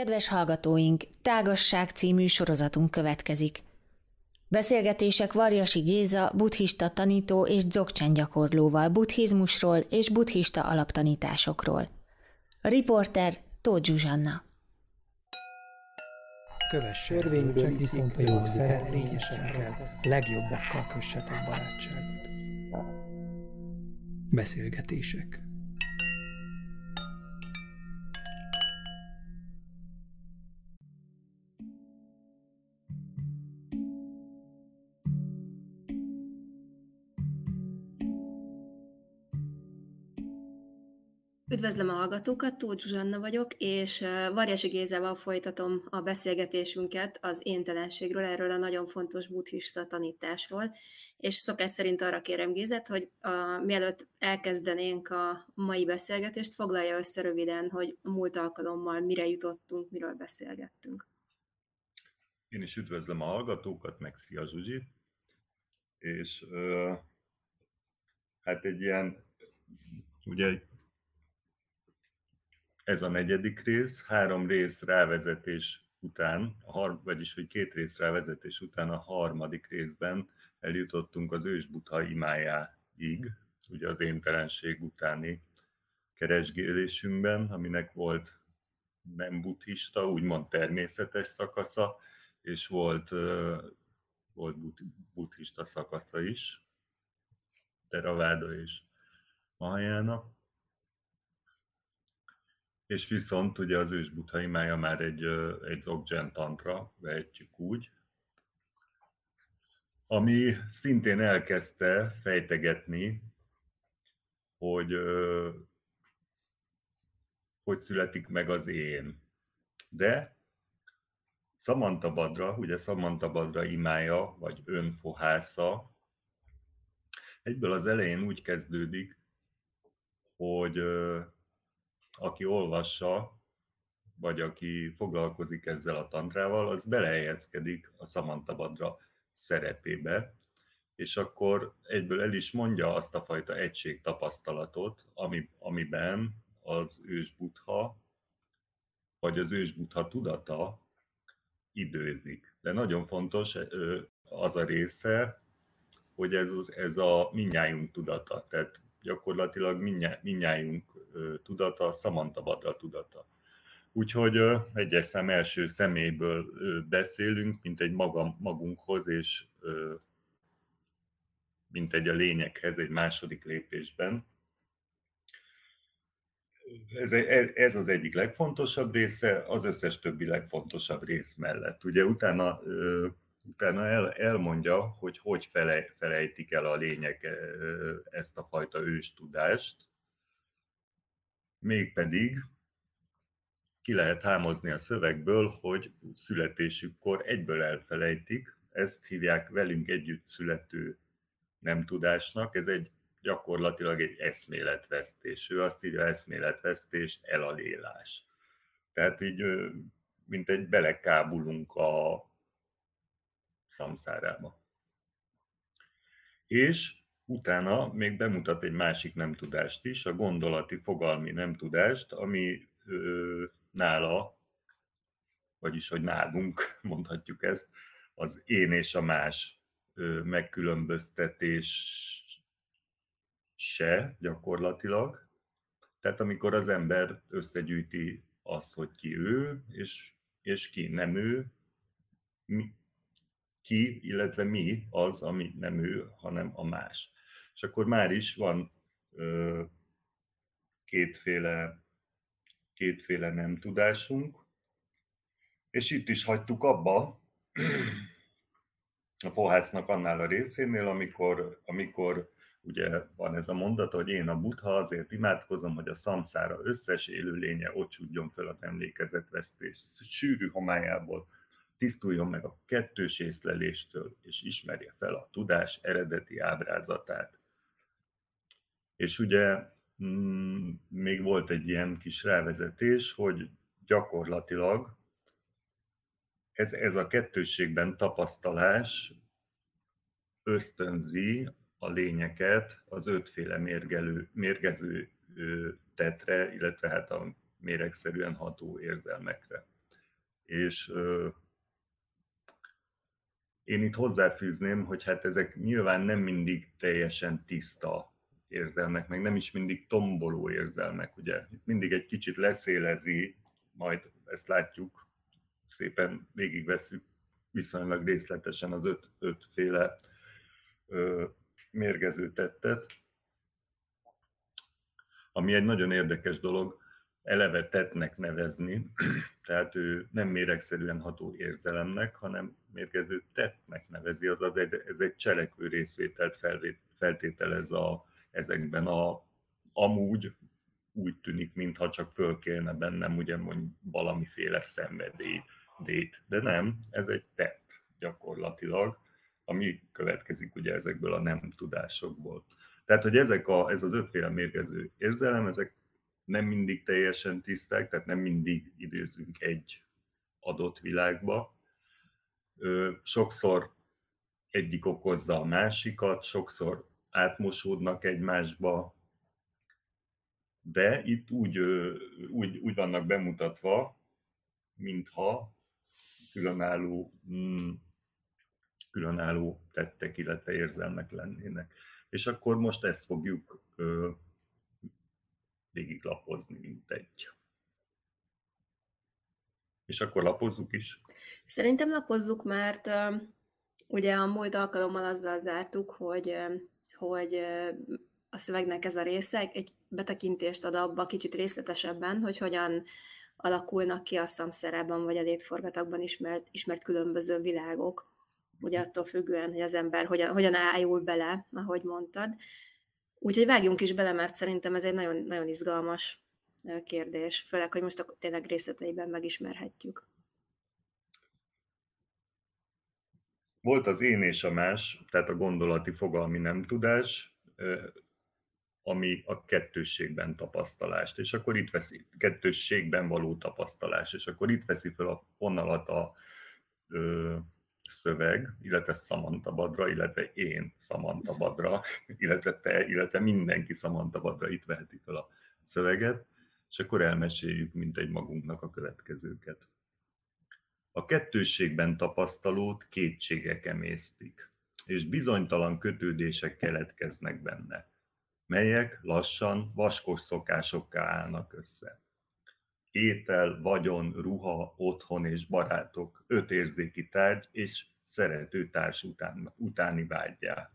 Kedves hallgatóink, Tágasság című sorozatunk következik. Beszélgetések Varjasi Géza, buddhista tanító és dzogchen gyakorlóval buddhizmusról és buddhista alaptanításokról. A riporter Tóth Zsuzsanna. Kövesse Törvényből viszont a jó szeretnényesekkel, legjobbakkal kössetek barátságot. Beszélgetések Üdvözlöm a hallgatókat, Tóth Zsuzsanna vagyok, és Varjasi Gézával folytatom a beszélgetésünket az éntelenségről, erről a nagyon fontos buddhista tanításról, és szokás szerint arra kérem Gézet, hogy a, mielőtt elkezdenénk a mai beszélgetést, foglalja össze röviden, hogy a múlt alkalommal mire jutottunk, miről beszélgettünk. Én is üdvözlöm a hallgatókat, meg szia Zsuzsi, és uh, hát egy ilyen, ugye ez a negyedik rész, három rész rávezetés után, a har- vagyis hogy két rész rávezetés után a harmadik részben eljutottunk az ősbutha imájáig, ugye az éntelenség utáni keresgélésünkben, aminek volt nem buddhista, úgymond természetes szakasza, és volt, volt buddhista szakasza is, Theravada és Mahayana és viszont ugye az ős imája már egy, egy Zoggen tantra, vehetjük úgy, ami szintén elkezdte fejtegetni, hogy hogy születik meg az én. De Samantha Badra, ugye Samantha Badra imája, vagy önfohásza, egyből az elején úgy kezdődik, hogy aki olvassa, vagy aki foglalkozik ezzel a tantrával, az belehelyezkedik a Samantabadra szerepébe, és akkor egyből el is mondja azt a fajta egység tapasztalatot, ami, amiben az ősbutha, vagy az ősbutha tudata időzik. De nagyon fontos az a része, hogy ez, ez a minnyájunk tudata. Tehát gyakorlatilag minnyájunk tudata, Samantha Badra tudata. Úgyhogy egyes szem első személyből beszélünk, mint egy maga, magunkhoz, és mint egy a lényeghez egy második lépésben. Ez, ez az egyik legfontosabb része, az összes többi legfontosabb rész mellett. Ugye utána utána el, elmondja, hogy hogy felej, felejtik el a lények ezt a fajta őstudást, mégpedig ki lehet hámozni a szövegből, hogy születésükkor egyből elfelejtik, ezt hívják velünk együtt születő nem tudásnak, ez egy gyakorlatilag egy eszméletvesztés. Ő azt írja eszméletvesztés, elalélás. Tehát így, mint egy belekábulunk a, szamszárába. És utána még bemutat egy másik nem tudást is, a gondolati fogalmi nem tudást, ami ö, nála, vagyis hogy nálunk mondhatjuk ezt, az én és a más ö, megkülönböztetés se gyakorlatilag. Tehát amikor az ember összegyűjti azt, hogy ki ő, és, és ki nem ő, ki, illetve mi az, ami nem ő, hanem a más. És akkor már is van ö, kétféle, kétféle nem tudásunk, és itt is hagytuk abba a fohásznak annál a részénél, amikor, amikor ugye van ez a mondat, hogy én a buddha azért imádkozom, hogy a szamszára összes élőlénye ott csúdjon fel az emlékezetvesztés sűrű homályából, tisztuljon meg a kettős észleléstől, és ismerje fel a tudás eredeti ábrázatát. És ugye mm, még volt egy ilyen kis rávezetés, hogy gyakorlatilag ez, ez a kettősségben tapasztalás ösztönzi a lényeket az ötféle mérgelő, mérgező tetre, illetve hát a méregszerűen ható érzelmekre. És én itt hozzáfűzném, hogy hát ezek nyilván nem mindig teljesen tiszta érzelmek, meg nem is mindig tomboló érzelmek, ugye? Mindig egy kicsit leszélezi, majd ezt látjuk, szépen végigveszünk viszonylag részletesen az öt, ötféle ö, mérgező tettet, ami egy nagyon érdekes dolog, eleve tettnek nevezni, tehát ő nem méregszerűen ható érzelemnek, hanem mérgező tettnek nevezi, azaz ez egy cselekvő részvételt feltételez a, ezekben a amúgy úgy tűnik, mintha csak fölkélne bennem ugye mondjuk valamiféle szenvedélyt, de nem, ez egy tett gyakorlatilag, ami következik ugye ezekből a nem tudásokból. Tehát, hogy ezek a, ez az ötféle mérgező érzelem, ezek nem mindig teljesen tiszták, tehát nem mindig időzünk egy adott világba. Sokszor egyik okozza a másikat, sokszor átmosódnak egymásba, de itt úgy, úgy, úgy vannak bemutatva, mintha különálló, mm, különálló tettek, illetve érzelmek lennének. És akkor most ezt fogjuk végiglapozni, mint egy. És akkor lapozzuk is? Szerintem lapozzuk, mert ugye a múlt alkalommal azzal zártuk, hogy, hogy a szövegnek ez a része egy betekintést ad abba kicsit részletesebben, hogy hogyan alakulnak ki a szamszerában vagy a létforgatagban ismert, ismert különböző világok, ugye attól függően, hogy az ember hogyan, hogyan ájul bele, ahogy mondtad. Úgyhogy vágjunk is bele, mert szerintem ez egy nagyon, nagyon izgalmas kérdés, főleg, hogy most akkor tényleg részleteiben megismerhetjük. Volt az én és a más, tehát a gondolati fogalmi nem tudás, ami a kettősségben tapasztalást, és akkor itt veszi, kettősségben való tapasztalás, és akkor itt veszi fel a fonalat a szöveg, illetve Samantha Badra, illetve én Samantha Badra, illetve te, illetve mindenki Samantha Badra itt veheti fel a szöveget, és akkor elmeséljük mint egy magunknak a következőket. A kettősségben tapasztalót kétségek emésztik, és bizonytalan kötődések keletkeznek benne, melyek lassan vaskos szokásokká állnak össze étel, vagyon, ruha, otthon és barátok, öt érzéki tárgy és szerető társ után, utáni vágyjá.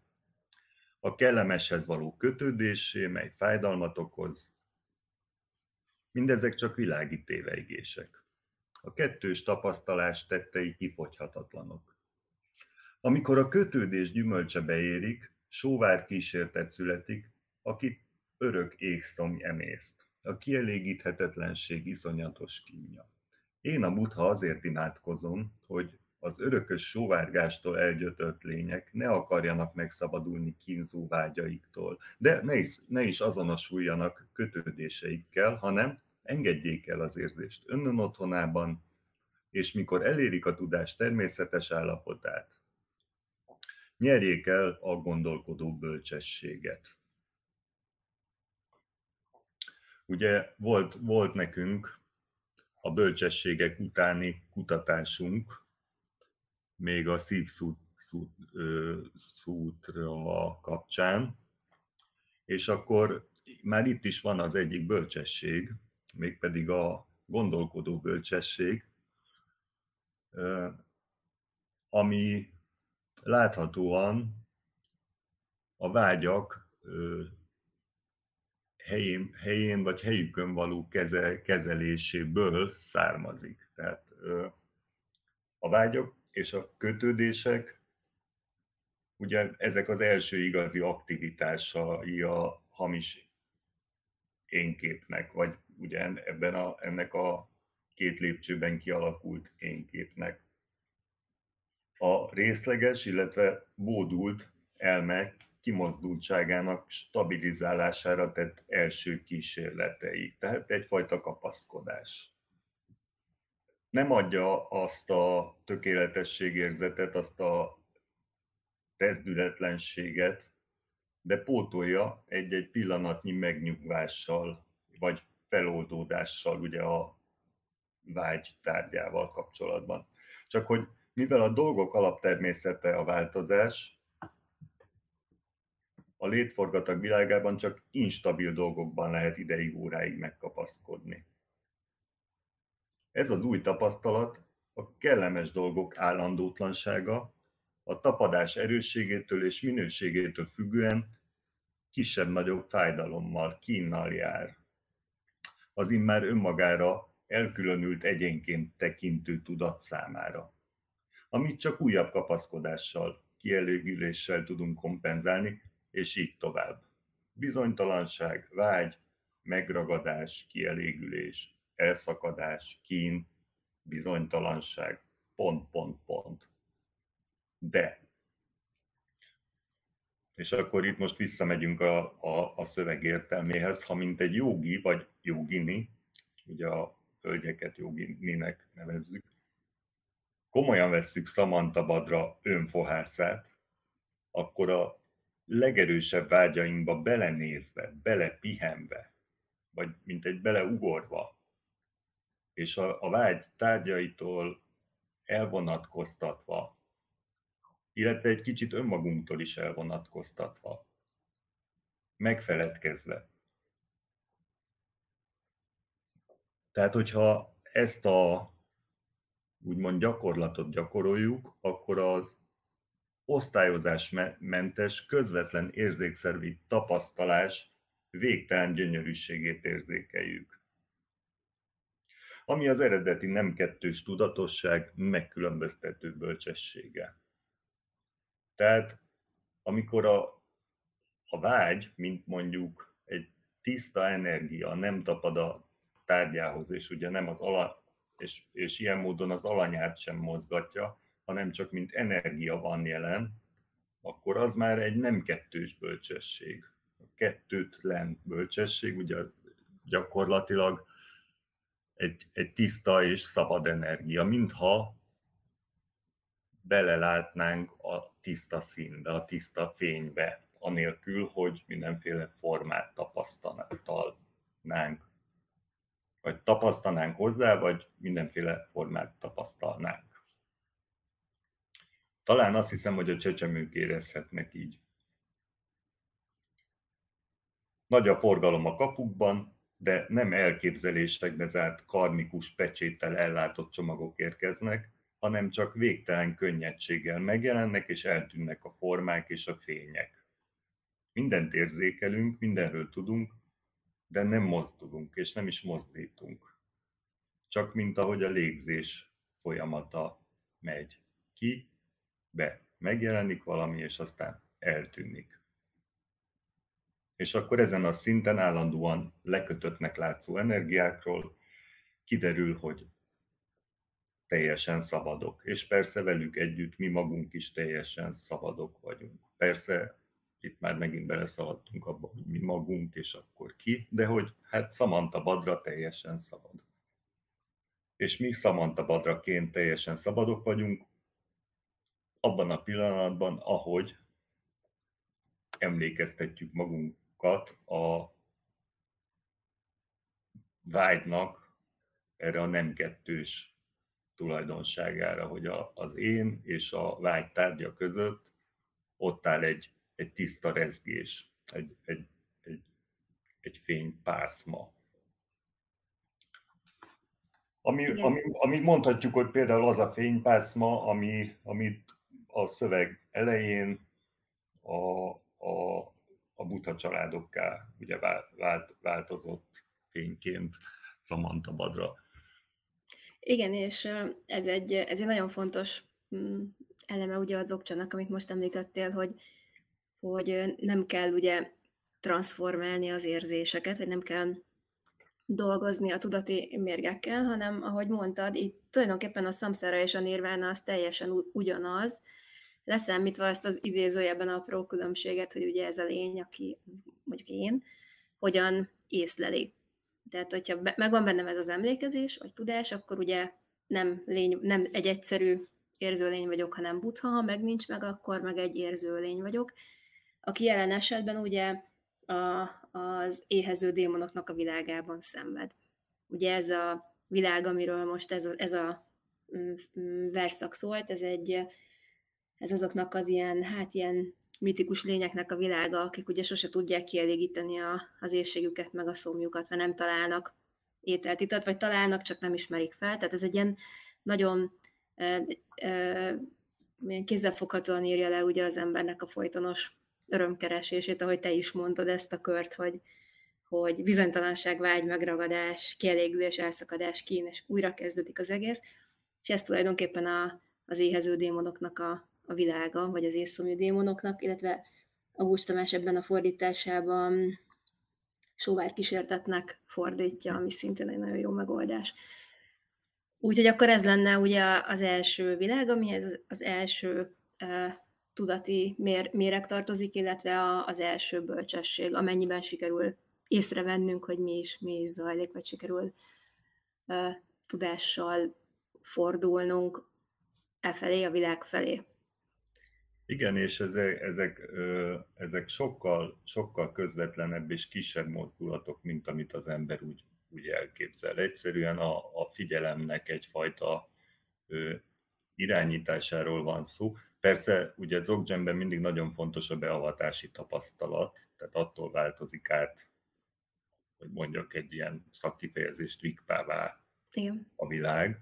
A kellemeshez való kötődésé, mely fájdalmat okoz, mindezek csak világi téveigések. A kettős tapasztalás tettei kifogyhatatlanok. Amikor a kötődés gyümölcse beérik, sóvár kísértet születik, akit örök égszomj emészt a kielégíthetetlenség iszonyatos kínja. Én a mutha azért imádkozom, hogy az örökös sóvárgástól elgyötört lények ne akarjanak megszabadulni kínzó vágyaiktól, de ne is, ne is azonosuljanak kötődéseikkel, hanem engedjék el az érzést önnön otthonában, és mikor elérik a tudás természetes állapotát, nyerjék el a gondolkodó bölcsességet. Ugye volt, volt nekünk a bölcsességek utáni kutatásunk, még a szívszútra kapcsán, és akkor már itt is van az egyik bölcsesség, mégpedig a gondolkodó bölcsesség, ami láthatóan a vágyak helyén, helyén vagy helyükön való kezel, kezeléséből származik. Tehát a vágyok és a kötődések, ugye ezek az első igazi aktivitásai a hamis énképnek, vagy ugye ebben a, ennek a két lépcsőben kialakult énképnek. A részleges, illetve bódult elme kimozdultságának stabilizálására tett első kísérletei. Tehát egyfajta kapaszkodás. Nem adja azt a tökéletességérzetet, azt a rezdületlenséget, de pótolja egy-egy pillanatnyi megnyugvással, vagy feloldódással ugye a vágy tárgyával kapcsolatban. Csak hogy mivel a dolgok alaptermészete a változás, a létforgatag világában csak instabil dolgokban lehet ideig óráig megkapaszkodni. Ez az új tapasztalat a kellemes dolgok állandótlansága, a tapadás erősségétől és minőségétől függően kisebb-nagyobb fájdalommal, kínnal jár. Az immár önmagára elkülönült egyénként tekintő tudat számára, amit csak újabb kapaszkodással, kielégüléssel tudunk kompenzálni, és így tovább. Bizonytalanság, vágy, megragadás, kielégülés, elszakadás, kín, bizonytalanság, pont, pont, pont. De. És akkor itt most visszamegyünk a, a, a szöveg értelméhez, ha mint egy jogi vagy jogini, ugye a hölgyeket jogininek nevezzük, komolyan vesszük Samantha Badra önfohászát, akkor a legerősebb vágyainkba belenézve, belepihenve, vagy mint egy beleugorva, és a, a vágy tárgyaitól elvonatkoztatva, illetve egy kicsit önmagunktól is elvonatkoztatva, megfeledkezve. Tehát, hogyha ezt a úgymond gyakorlatot gyakoroljuk, akkor az osztályozásmentes, közvetlen érzékszervi tapasztalás végtelen gyönyörűségét érzékeljük. Ami az eredeti nem kettős tudatosság megkülönböztető bölcsessége. Tehát amikor a, a vágy, mint mondjuk egy tiszta energia nem tapad a tárgyához, és ugye nem az ala, és, és ilyen módon az alanyát sem mozgatja, hanem csak mint energia van jelen, akkor az már egy nem kettős bölcsesség. A kettőtlen bölcsesség, ugye gyakorlatilag egy, egy tiszta és szabad energia, mintha belelátnánk a tiszta színbe, a tiszta fénybe, anélkül, hogy mindenféle formát tapasztalnánk, vagy tapasztalnánk hozzá, vagy mindenféle formát tapasztalnánk. Talán azt hiszem, hogy a csecsemők érezhetnek így. Nagy a forgalom a kapukban, de nem elképzelésekbe zárt karmikus pecséttel ellátott csomagok érkeznek, hanem csak végtelen könnyedséggel megjelennek és eltűnnek a formák és a fények. Mindent érzékelünk, mindenről tudunk, de nem mozdulunk és nem is mozdítunk. Csak mint ahogy a légzés folyamata megy ki be. Megjelenik valami, és aztán eltűnik. És akkor ezen a szinten állandóan lekötöttnek látszó energiákról kiderül, hogy teljesen szabadok. És persze velük együtt mi magunk is teljesen szabadok vagyunk. Persze itt már megint beleszaladtunk abba, hogy mi magunk, és akkor ki, de hogy hát Samantha Badra teljesen szabad. És mi Samantha Badraként teljesen szabadok vagyunk, abban a pillanatban, ahogy emlékeztetjük magunkat a vágynak erre a nem kettős tulajdonságára, hogy a, az én és a vágy tárgya között ott áll egy, egy tiszta rezgés, egy, egy, egy, egy fénypászma. Ami, ami, ami mondhatjuk, hogy például az a fénypászma, ami, amit a szöveg elején a, a, a buta családokká ugye vált, változott fényként Samantha Badra. Igen, és ez egy, ez egy nagyon fontos mm, eleme ugye az okcsának, amit most említettél, hogy, hogy nem kell ugye transformálni az érzéseket, vagy nem kell dolgozni a tudati mérgekkel, hanem ahogy mondtad, itt tulajdonképpen a szamszára és a nirvána az teljesen ugyanaz, leszámítva ezt az idézőjelben apró különbséget, hogy ugye ez a lény, aki mondjuk én, hogyan észleli. Tehát, hogyha megvan bennem ez az emlékezés, vagy tudás, akkor ugye nem, lény, nem egy egyszerű érzőlény vagyok, hanem butha, ha meg nincs meg, akkor meg egy érzőlény vagyok, aki jelen esetben ugye a, az éhező démonoknak a világában szenved. Ugye ez a világ, amiről most ez a, ez a mm, mm, verszak szólt, ez egy ez azoknak az ilyen, hát ilyen mitikus lényeknek a világa, akik ugye sose tudják kielégíteni a, az éjségüket, meg a szomjukat, mert nem találnak ételt, itat, vagy találnak, csak nem ismerik fel. Tehát ez egy ilyen nagyon e, e, kézzelfoghatóan írja le ugye az embernek a folytonos örömkeresését, ahogy te is mondod ezt a kört, hogy, hogy bizonytalanság, vágy, megragadás, kielégülés, elszakadás, kín, és újra kezdődik az egész, és ez tulajdonképpen a, az éhező démonoknak a, a világa, vagy az észszomjú démonoknak, illetve August Tamás ebben a fordításában sóvár kísértetnek fordítja, ami szintén egy nagyon jó megoldás. Úgyhogy akkor ez lenne ugye az első világ, amihez az első uh, tudati mér, méreg tartozik, illetve a, az első bölcsesség, amennyiben sikerül észrevennünk, hogy mi is, mi is zajlik, vagy sikerül uh, tudással fordulnunk e felé, a világ felé. Igen, és ezek, ezek, ezek sokkal, sokkal közvetlenebb és kisebb mozdulatok, mint amit az ember úgy, úgy elképzel. Egyszerűen a, a figyelemnek egyfajta irányításáról van szó. Persze, ugye Dzogcsenben mindig nagyon fontos a beavatási tapasztalat, tehát attól változik át, hogy mondjak egy ilyen szakkifejezést, vikpává a világ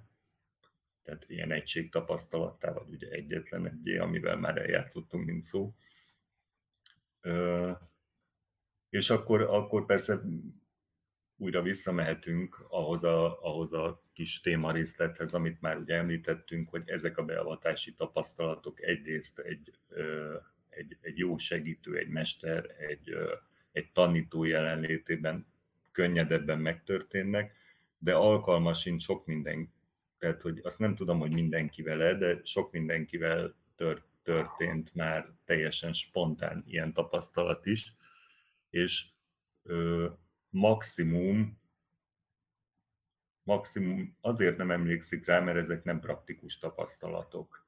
tehát ilyen egység tapasztalattá, vagy ugye egyetlen egyé, amivel már eljátszottunk, mint szó. Ö, és akkor, akkor persze újra visszamehetünk ahhoz a, ahhoz a kis témarészlethez, amit már ugye említettünk, hogy ezek a beavatási tapasztalatok egyrészt egy, egy, egy jó segítő, egy mester, egy, egy tanító jelenlétében könnyedebben megtörténnek, de alkalmasint sok minden tehát hogy azt nem tudom, hogy mindenkivel, de sok mindenkivel tört, történt már teljesen spontán ilyen tapasztalat is, és ö, maximum, maximum azért nem emlékszik rá, mert ezek nem praktikus tapasztalatok.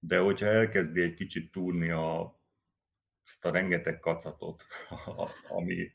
De hogyha elkezdi egy kicsit túrni a, azt a rengeteg kacatot, ami,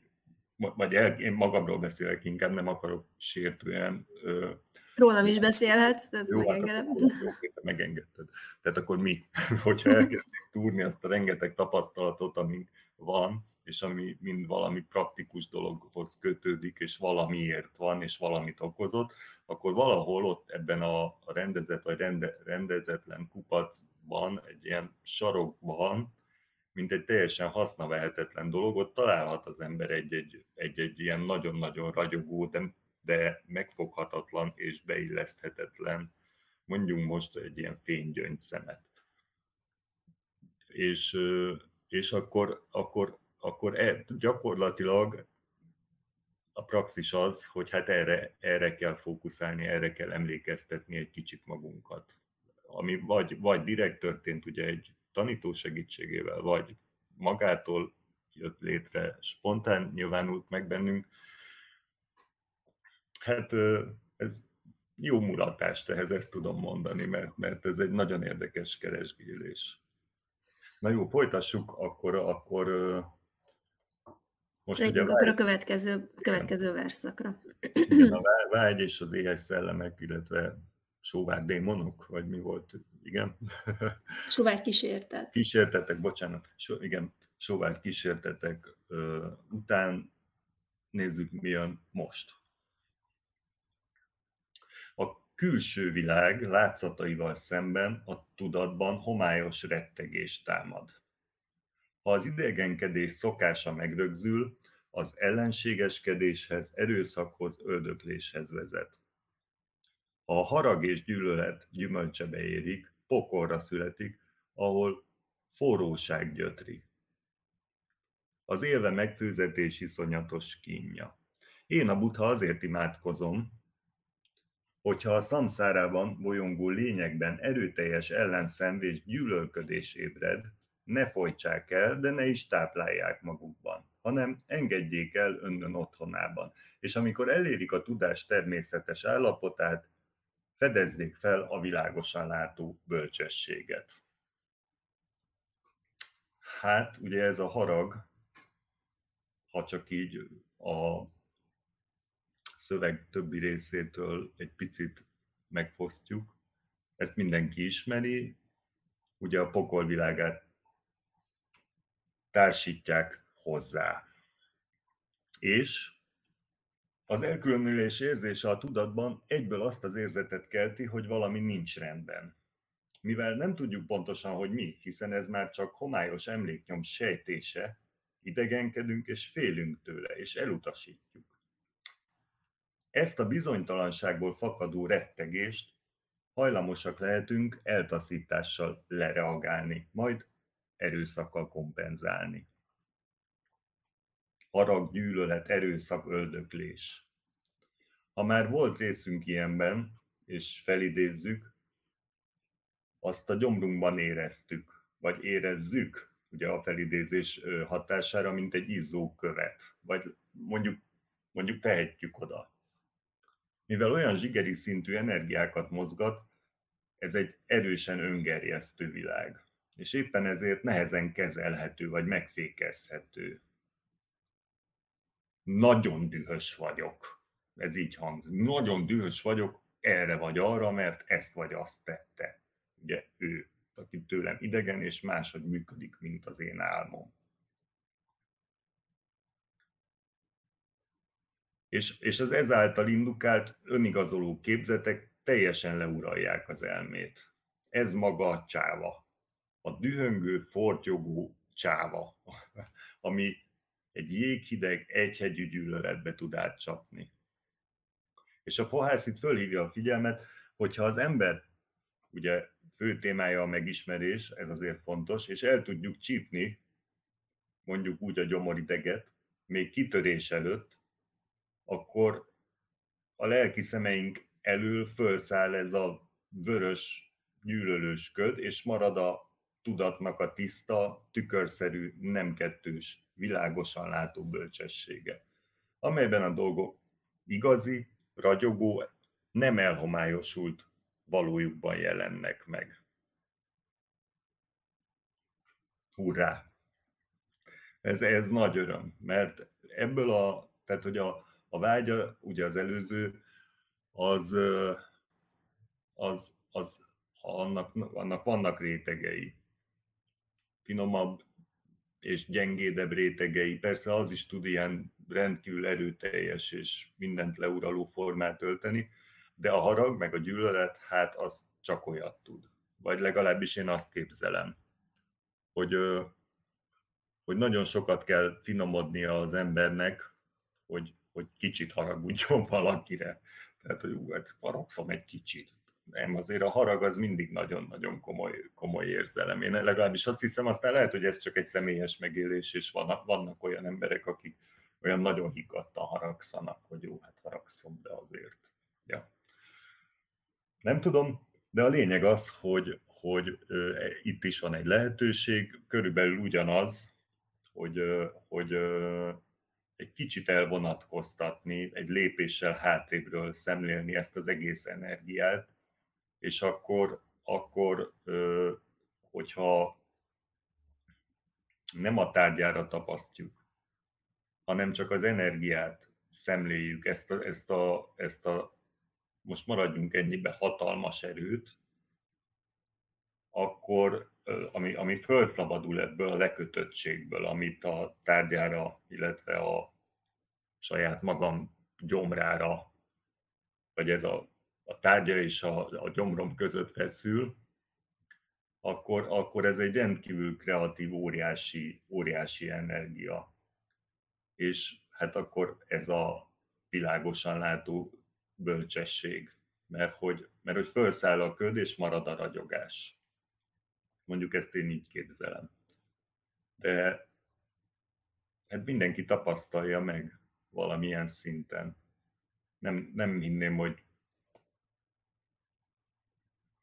vagy el, én magamról beszélek, inkább nem akarok sértően ö, Rólam is beszélhetsz, de ezt Jó, megengedem. Hát akkor, megengedted. Tehát akkor mi, hogyha elkezdjük túrni azt a rengeteg tapasztalatot, amink van, és ami mind valami praktikus dologhoz kötődik, és valamiért van, és valamit okozott, akkor valahol ott ebben a rendezett vagy rende, rendezetlen kupacban, egy ilyen sarokban, mint egy teljesen hasznavehetetlen dolog, ott találhat az ember egy-egy, egy-egy ilyen nagyon-nagyon ragyogó, de de megfoghatatlan és beilleszthetetlen, mondjunk most egy ilyen fénygyöngy szemet. És, és akkor, akkor, akkor e, gyakorlatilag a praxis az, hogy hát erre, erre kell fókuszálni, erre kell emlékeztetni egy kicsit magunkat. Ami vagy, vagy direkt történt ugye egy tanító segítségével, vagy magától jött létre, spontán nyilvánult meg bennünk, Hát ez jó mulatást ehhez, ezt tudom mondani, mert, mert ez egy nagyon érdekes keresgélés. Na jó, folytassuk akkor, akkor most ugye akkor a következő, következő verszakra. Igen, a vágy és az éhes szellemek, illetve sóvár démonok, vagy mi volt, igen? Sóvár kísértet. Kísértetek, bocsánat, so, igen, sóvár kísértetek uh, után nézzük, mi jön most külső világ látszataival szemben a tudatban homályos rettegés támad. Ha az idegenkedés szokása megrögzül, az ellenségeskedéshez, erőszakhoz, öldökléshez vezet. Ha a harag és gyűlölet gyümölcse érik, pokorra születik, ahol forróság gyötri. Az élve megfőzetés iszonyatos kínja. Én a butha azért imádkozom, hogyha a szamszárában bolyongó lényekben erőteljes ellenszenv gyűlölködés ébred, ne folytsák el, de ne is táplálják magukban, hanem engedjék el önnön otthonában. És amikor elérik a tudás természetes állapotát, fedezzék fel a világosan látó bölcsességet. Hát, ugye ez a harag, ha csak így a szöveg többi részétől egy picit megfosztjuk. Ezt mindenki ismeri, ugye a pokolvilágát társítják hozzá. És az elkülönülés érzése a tudatban egyből azt az érzetet kelti, hogy valami nincs rendben. Mivel nem tudjuk pontosan, hogy mi, hiszen ez már csak homályos emléknyom sejtése, idegenkedünk és félünk tőle, és elutasítjuk. Ezt a bizonytalanságból fakadó rettegést hajlamosak lehetünk eltaszítással lereagálni, majd erőszakkal kompenzálni. Harag, gyűlölet, erőszak, öldöklés. Ha már volt részünk ilyenben, és felidézzük, azt a gyomrunkban éreztük, vagy érezzük, ugye a felidézés hatására, mint egy izzó követ, vagy mondjuk, mondjuk tehetjük oda. Mivel olyan zsigeri szintű energiákat mozgat, ez egy erősen öngerjesztő világ, és éppen ezért nehezen kezelhető vagy megfékezhető. Nagyon dühös vagyok. Ez így hangzik. Nagyon dühös vagyok erre vagy arra, mert ezt vagy azt tette. Ugye ő, aki tőlem idegen, és máshogy működik, mint az én álmom. És, és az ezáltal indukált önigazoló képzetek teljesen leuralják az elmét. Ez maga a csáva. A dühöngő, fortyogó csáva, ami egy jéghideg, egyhegyű gyűlöletbe tud átcsapni. És a fohász itt fölhívja a figyelmet, hogyha az ember, ugye fő témája a megismerés, ez azért fontos, és el tudjuk csípni, mondjuk úgy a gyomorideget, még kitörés előtt, akkor a lelki szemeink elől fölszáll ez a vörös, gyűlölős és marad a tudatnak a tiszta, tükörszerű, nem kettős, világosan látó bölcsessége, amelyben a dolgok igazi, ragyogó, nem elhomályosult valójukban jelennek meg. Hurrá! Ez, ez nagy öröm, mert ebből a, tehát hogy a, a vágya, ugye az előző, az, az, az annak, annak vannak rétegei. Finomabb és gyengédebb rétegei. Persze az is tud ilyen rendkívül erőteljes és mindent leuraló formát ölteni, de a harag meg a gyűlölet, hát az csak olyat tud. Vagy legalábbis én azt képzelem, hogy, hogy nagyon sokat kell finomodnia az embernek, hogy, hogy kicsit haragudjon valakire. Tehát, hogy ú, hát haragszom egy kicsit. Nem, azért a harag az mindig nagyon-nagyon komoly, komoly érzelem. Én legalábbis azt hiszem, aztán lehet, hogy ez csak egy személyes megélés, és vannak, vannak olyan emberek, akik olyan nagyon higgadtan haragszanak, hogy jó, hát haragszom, de azért. Ja. Nem tudom, de a lényeg az, hogy, hogy ö, itt is van egy lehetőség, körülbelül ugyanaz, hogy, ö, hogy ö, egy kicsit elvonatkoztatni, egy lépéssel hátrébről szemlélni ezt az egész energiát, és akkor, akkor hogyha nem a tárgyára tapasztjuk, hanem csak az energiát szemléljük, ezt a, ezt a, ezt a most maradjunk ennyibe hatalmas erőt, akkor ami, ami felszabadul ebből a lekötöttségből, amit a tárgyára, illetve a saját magam gyomrára, vagy ez a, a tárgya és a, a gyomrom között feszül, akkor, akkor ez egy rendkívül kreatív, óriási, óriási energia. És hát akkor ez a világosan látó bölcsesség, mert hogy, mert hogy felszáll a köd, és marad a ragyogás. Mondjuk ezt én így képzelem. De hát mindenki tapasztalja meg valamilyen szinten. Nem, nem hinném, hogy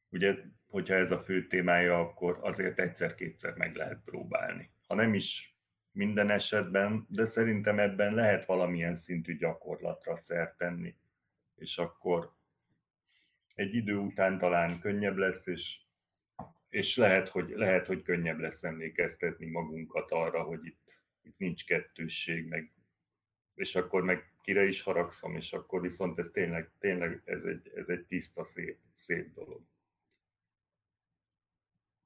ugye, hogyha ez a fő témája, akkor azért egyszer-kétszer meg lehet próbálni. Ha nem is minden esetben, de szerintem ebben lehet valamilyen szintű gyakorlatra szert tenni. És akkor egy idő után talán könnyebb lesz, és és lehet, hogy, lehet, hogy könnyebb lesz emlékeztetni magunkat arra, hogy itt, itt nincs kettősség, meg, és akkor meg kire is haragszom, és akkor viszont ez tényleg, tényleg ez egy, ez egy tiszta, szép, szép dolog.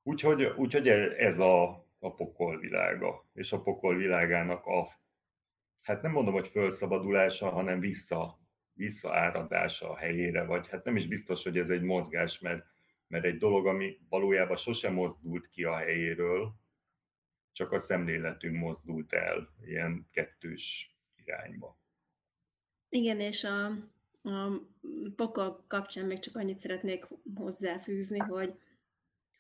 Úgyhogy, úgyhogy ez a, a pokol világa, és a pokol világának a, hát nem mondom, hogy felszabadulása, hanem vissza, visszaáradása a helyére, vagy hát nem is biztos, hogy ez egy mozgás, mert, mert egy dolog, ami valójában sosem mozdult ki a helyéről, csak a szemléletünk mozdult el ilyen kettős irányba. Igen, és a, a pokol kapcsán még csak annyit szeretnék hozzáfűzni, hogy,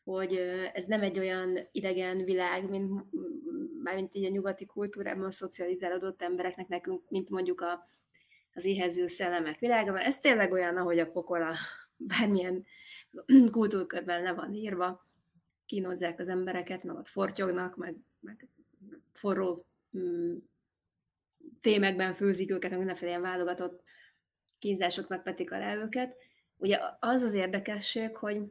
hogy ez nem egy olyan idegen világ, mint, mármint így a nyugati kultúrában szocializálódott embereknek nekünk, mint mondjuk a, az éhező szellemek világa, mert ez tényleg olyan, ahogy a pokola bármilyen kultúrkörben le van írva, kínozzák az embereket, meg ott fortyognak, meg, meg forró mm, fémekben főzik őket, meg mindenféle ilyen válogatott kínzásoknak petik alá őket. Ugye az az érdekesség, hogy,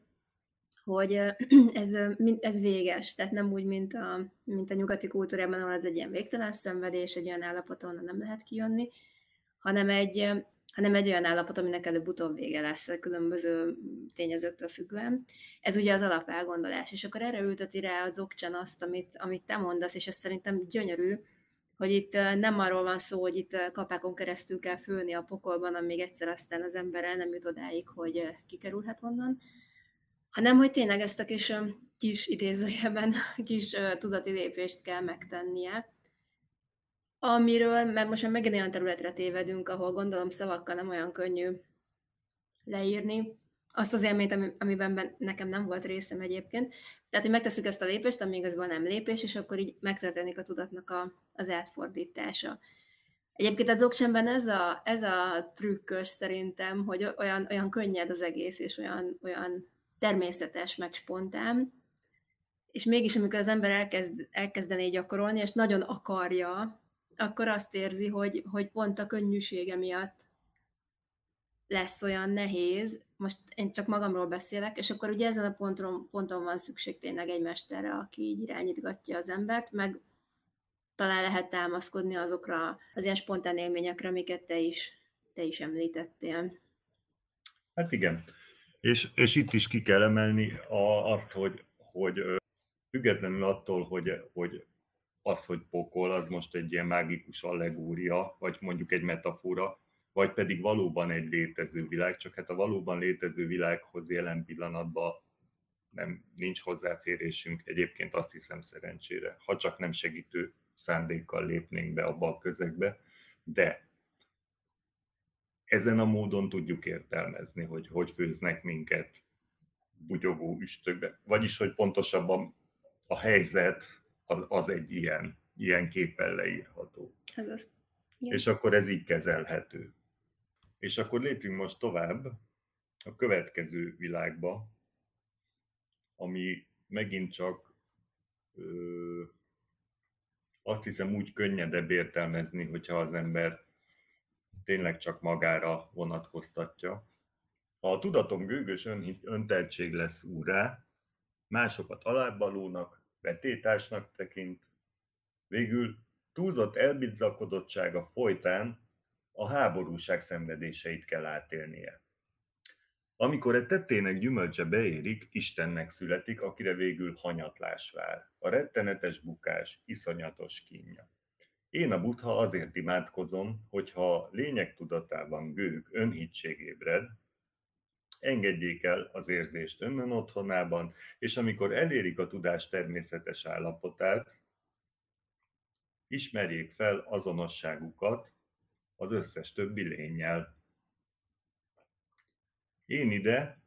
hogy ez, ez véges, tehát nem úgy, mint a, mint a nyugati kultúrában, ahol ez egy ilyen végtelen szenvedés, egy olyan állapot, ahol nem lehet kijönni, hanem egy, hanem egy olyan állapot, aminek előbb-utóbb vége lesz a különböző tényezőktől függően. Ez ugye az alapelgondolás, és akkor erre ülteti rá a Zokcsan azt, amit, amit te mondasz, és ez szerintem gyönyörű, hogy itt nem arról van szó, hogy itt kapákon keresztül kell főni a pokolban, amíg egyszer aztán az ember el nem jut odáig, hogy kikerülhet onnan, hanem hogy tényleg ezt a kis, kis idézőjelben kis tudati lépést kell megtennie, amiről, mert most már megint olyan területre tévedünk, ahol gondolom szavakkal nem olyan könnyű leírni, azt az élményt, amiben nekem nem volt részem egyébként. Tehát, hogy megteszük ezt a lépést, az van nem lépés, és akkor így megtörténik a tudatnak a, az átfordítása. Egyébként az okcsemben ez a, ez a trükkös szerintem, hogy olyan, olyan könnyed az egész, és olyan, olyan természetes, meg spontán, és mégis amikor az ember elkezd, elkezdené gyakorolni, és nagyon akarja, akkor azt érzi, hogy, hogy pont a könnyűsége miatt lesz olyan nehéz, most én csak magamról beszélek, és akkor ugye ezen a ponton, ponton van szükség tényleg egy mesterre, aki így irányítgatja az embert, meg talán lehet támaszkodni azokra az ilyen spontán élményekre, amiket te is, te is említettél. Hát igen. És, és itt is ki kell emelni a, azt, hogy, hogy függetlenül attól, hogy, hogy az, hogy pokol, az most egy ilyen mágikus allegória, vagy mondjuk egy metafora, vagy pedig valóban egy létező világ, csak hát a valóban létező világhoz jelen pillanatban nem, nincs hozzáférésünk, egyébként azt hiszem szerencsére, ha csak nem segítő szándékkal lépnénk be abba a közegbe, de ezen a módon tudjuk értelmezni, hogy hogy főznek minket bugyogó üstökbe. Vagyis, hogy pontosabban a helyzet az, az egy ilyen, ilyen képpel leírható. Ez az. És akkor ez így kezelhető. És akkor lépjünk most tovább a következő világba, ami megint csak ö, azt hiszem úgy könnyedebb értelmezni, hogyha az ember tényleg csak magára vonatkoztatja. Ha a tudatom gőgös ön, önteltség lesz úrá, másokat alábbvalónak, betétásnak tekint, végül túlzott elbizzakodottsága folytán a háborúság szenvedéseit kell átélnie. Amikor egy tettének gyümölcse beérik, Istennek születik, akire végül hanyatlás vár. A rettenetes bukás, iszonyatos kínja. Én a butha azért imádkozom, hogyha lények tudatában gők önhitség ébred, engedjék el az érzést önnön otthonában, és amikor elérik a tudás természetes állapotát, ismerjék fel azonosságukat az összes többi lényel. Én ide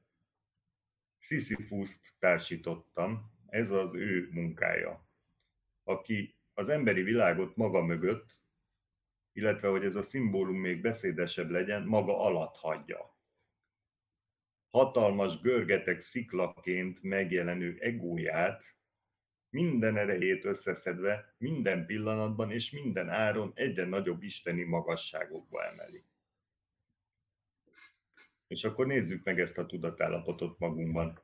Sisyphus-t társítottam, ez az ő munkája, aki az emberi világot maga mögött, illetve hogy ez a szimbólum még beszédesebb legyen, maga alatt hagyja. Hatalmas görgetek sziklaként megjelenő egóját minden erejét összeszedve, minden pillanatban és minden áron egyre nagyobb isteni magasságokba emeli. És akkor nézzük meg ezt a tudatállapotot magunkban.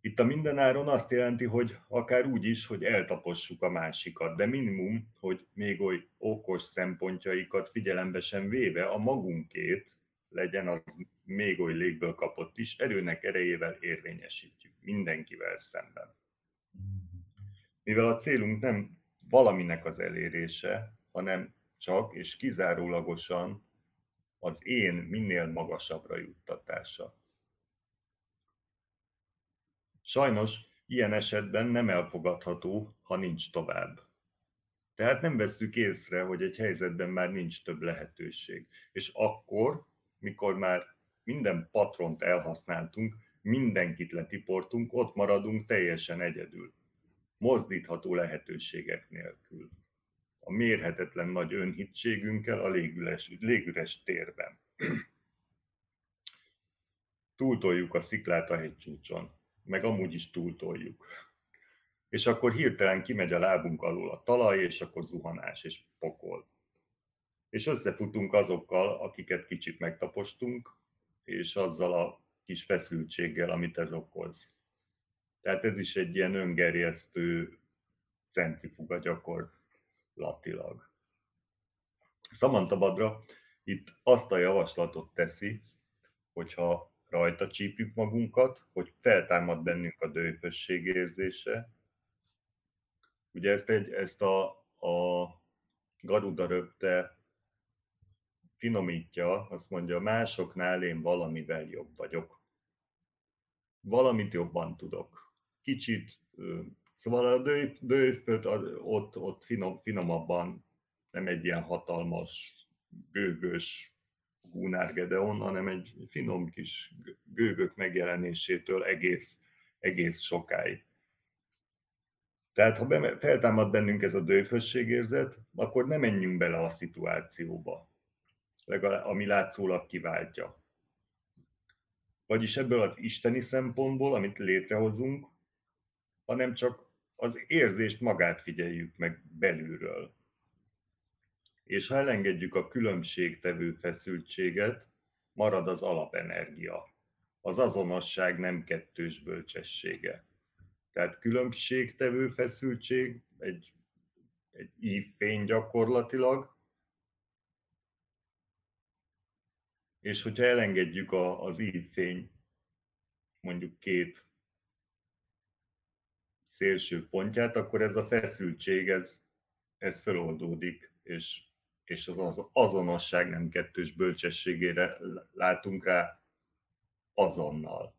Itt a mindenáron azt jelenti, hogy akár úgy is, hogy eltapossuk a másikat, de minimum, hogy még oly okos szempontjaikat figyelembe sem véve a magunkét, legyen az még oly légből kapott is, erőnek erejével érvényesítjük mindenkivel szemben. Mivel a célunk nem valaminek az elérése, hanem csak és kizárólagosan az én minél magasabbra juttatása. Sajnos ilyen esetben nem elfogadható, ha nincs tovább. Tehát nem vesszük észre, hogy egy helyzetben már nincs több lehetőség. És akkor, mikor már minden patront elhasználtunk, mindenkit letiportunk, ott maradunk teljesen egyedül. Mozdítható lehetőségek nélkül. A mérhetetlen nagy önhitségünkkel a légüres, légüres térben. Túltoljuk a sziklát a hegycsúcson meg amúgy is túltoljuk. És akkor hirtelen kimegy a lábunk alól a talaj, és akkor zuhanás és pokol. És összefutunk azokkal, akiket kicsit megtapostunk, és azzal a kis feszültséggel, amit ez okoz. Tehát ez is egy ilyen öngerjesztő centrifuga gyakorlatilag. Samantha Badra itt azt a javaslatot teszi, hogyha rajta csípjük magunkat, hogy feltámad bennünk a dőfösség érzése. Ugye ezt, egy, ezt a, a Garuda röpte finomítja, azt mondja, másoknál én valamivel jobb vagyok. Valamit jobban tudok. Kicsit, szóval a dőföt ott, ott finom, finomabban, nem egy ilyen hatalmas, gőgös Gunnar Gedeon, hanem egy finom kis gőgök megjelenésétől egész, egész sokáig. Tehát ha feltámad bennünk ez a dőfösségérzet, akkor nem menjünk bele a szituációba, legalább ami látszólag kiváltja. Vagyis ebből az isteni szempontból, amit létrehozunk, hanem csak az érzést magát figyeljük meg belülről és ha elengedjük a különbségtevő feszültséget, marad az alapenergia, az azonosság nem kettős bölcsessége. Tehát különbségtevő feszültség, egy, egy ívfény gyakorlatilag, és hogyha elengedjük a, az ívfény mondjuk két szélső pontját, akkor ez a feszültség, ez, ez feloldódik, és és az azonosság nem kettős bölcsességére látunk rá azonnal.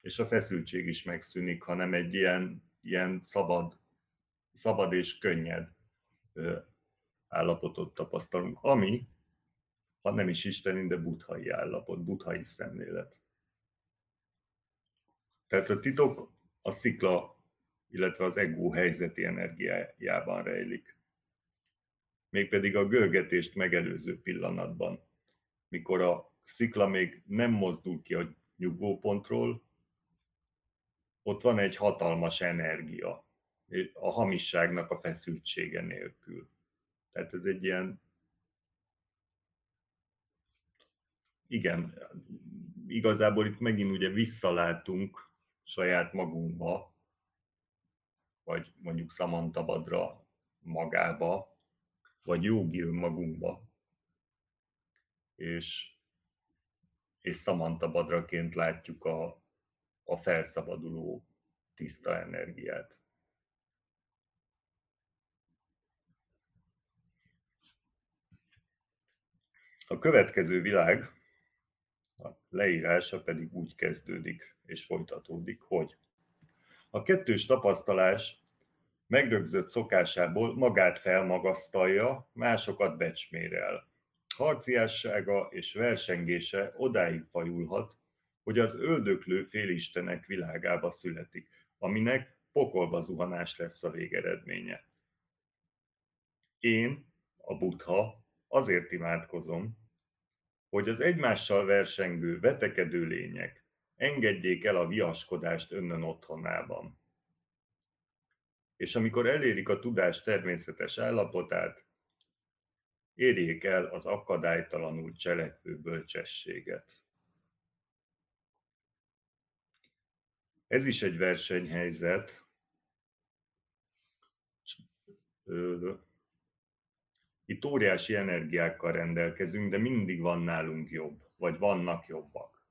És a feszültség is megszűnik, hanem egy ilyen, ilyen szabad, szabad és könnyed állapotot tapasztalunk, ami, ha nem is isteni, de buthai állapot, buthai szemlélet. Tehát a titok a szikla, illetve az ego helyzeti energiájában rejlik mégpedig a görgetést megelőző pillanatban, mikor a szikla még nem mozdul ki a nyugvópontról, ott van egy hatalmas energia, a hamisságnak a feszültsége nélkül. Tehát ez egy ilyen, igen, igazából itt megint ugye visszalátunk saját magunkba, vagy mondjuk Samantabadra magába, vagy jogi önmagunkba. És, és Samantha Badraként látjuk a, a felszabaduló tiszta energiát. A következő világ, leírása pedig úgy kezdődik és folytatódik, hogy a kettős tapasztalás Megrögzött szokásából magát felmagasztalja, másokat becsmérel. Harciássága és versengése odáig fajulhat, hogy az öldöklő félistenek világába születik, aminek pokolba zuhanás lesz a végeredménye. Én, a buddha, azért imádkozom, hogy az egymással versengő, vetekedő lények engedjék el a viaskodást önnön otthonában és amikor elérik a tudás természetes állapotát, érjék el az akadálytalanul cselekvő bölcsességet. Ez is egy versenyhelyzet. Itt óriási energiákkal rendelkezünk, de mindig van nálunk jobb, vagy vannak jobbak.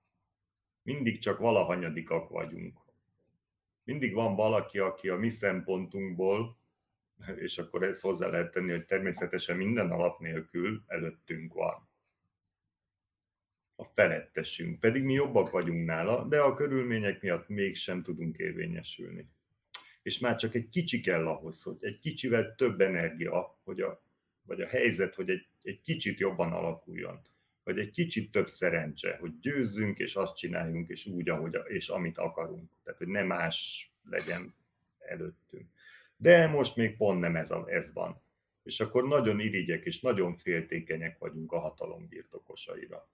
Mindig csak valahanyadikak vagyunk. Mindig van valaki, aki a mi szempontunkból, és akkor ezt hozzá lehet tenni, hogy természetesen minden alap nélkül előttünk van. A felettesünk, pedig mi jobbak vagyunk nála, de a körülmények miatt mégsem tudunk érvényesülni. És már csak egy kicsi kell ahhoz, hogy egy kicsivel több energia, hogy a vagy a helyzet, hogy egy, egy kicsit jobban alakuljon, vagy egy kicsit több szerencse, hogy győzzünk, és azt csináljunk, és úgy, ahogy, és amit akarunk. Tehát, hogy nem más legyen előttünk. De most még pont nem ez, a, ez van. És akkor nagyon irigyek és nagyon féltékenyek vagyunk a hatalom birtokosaira.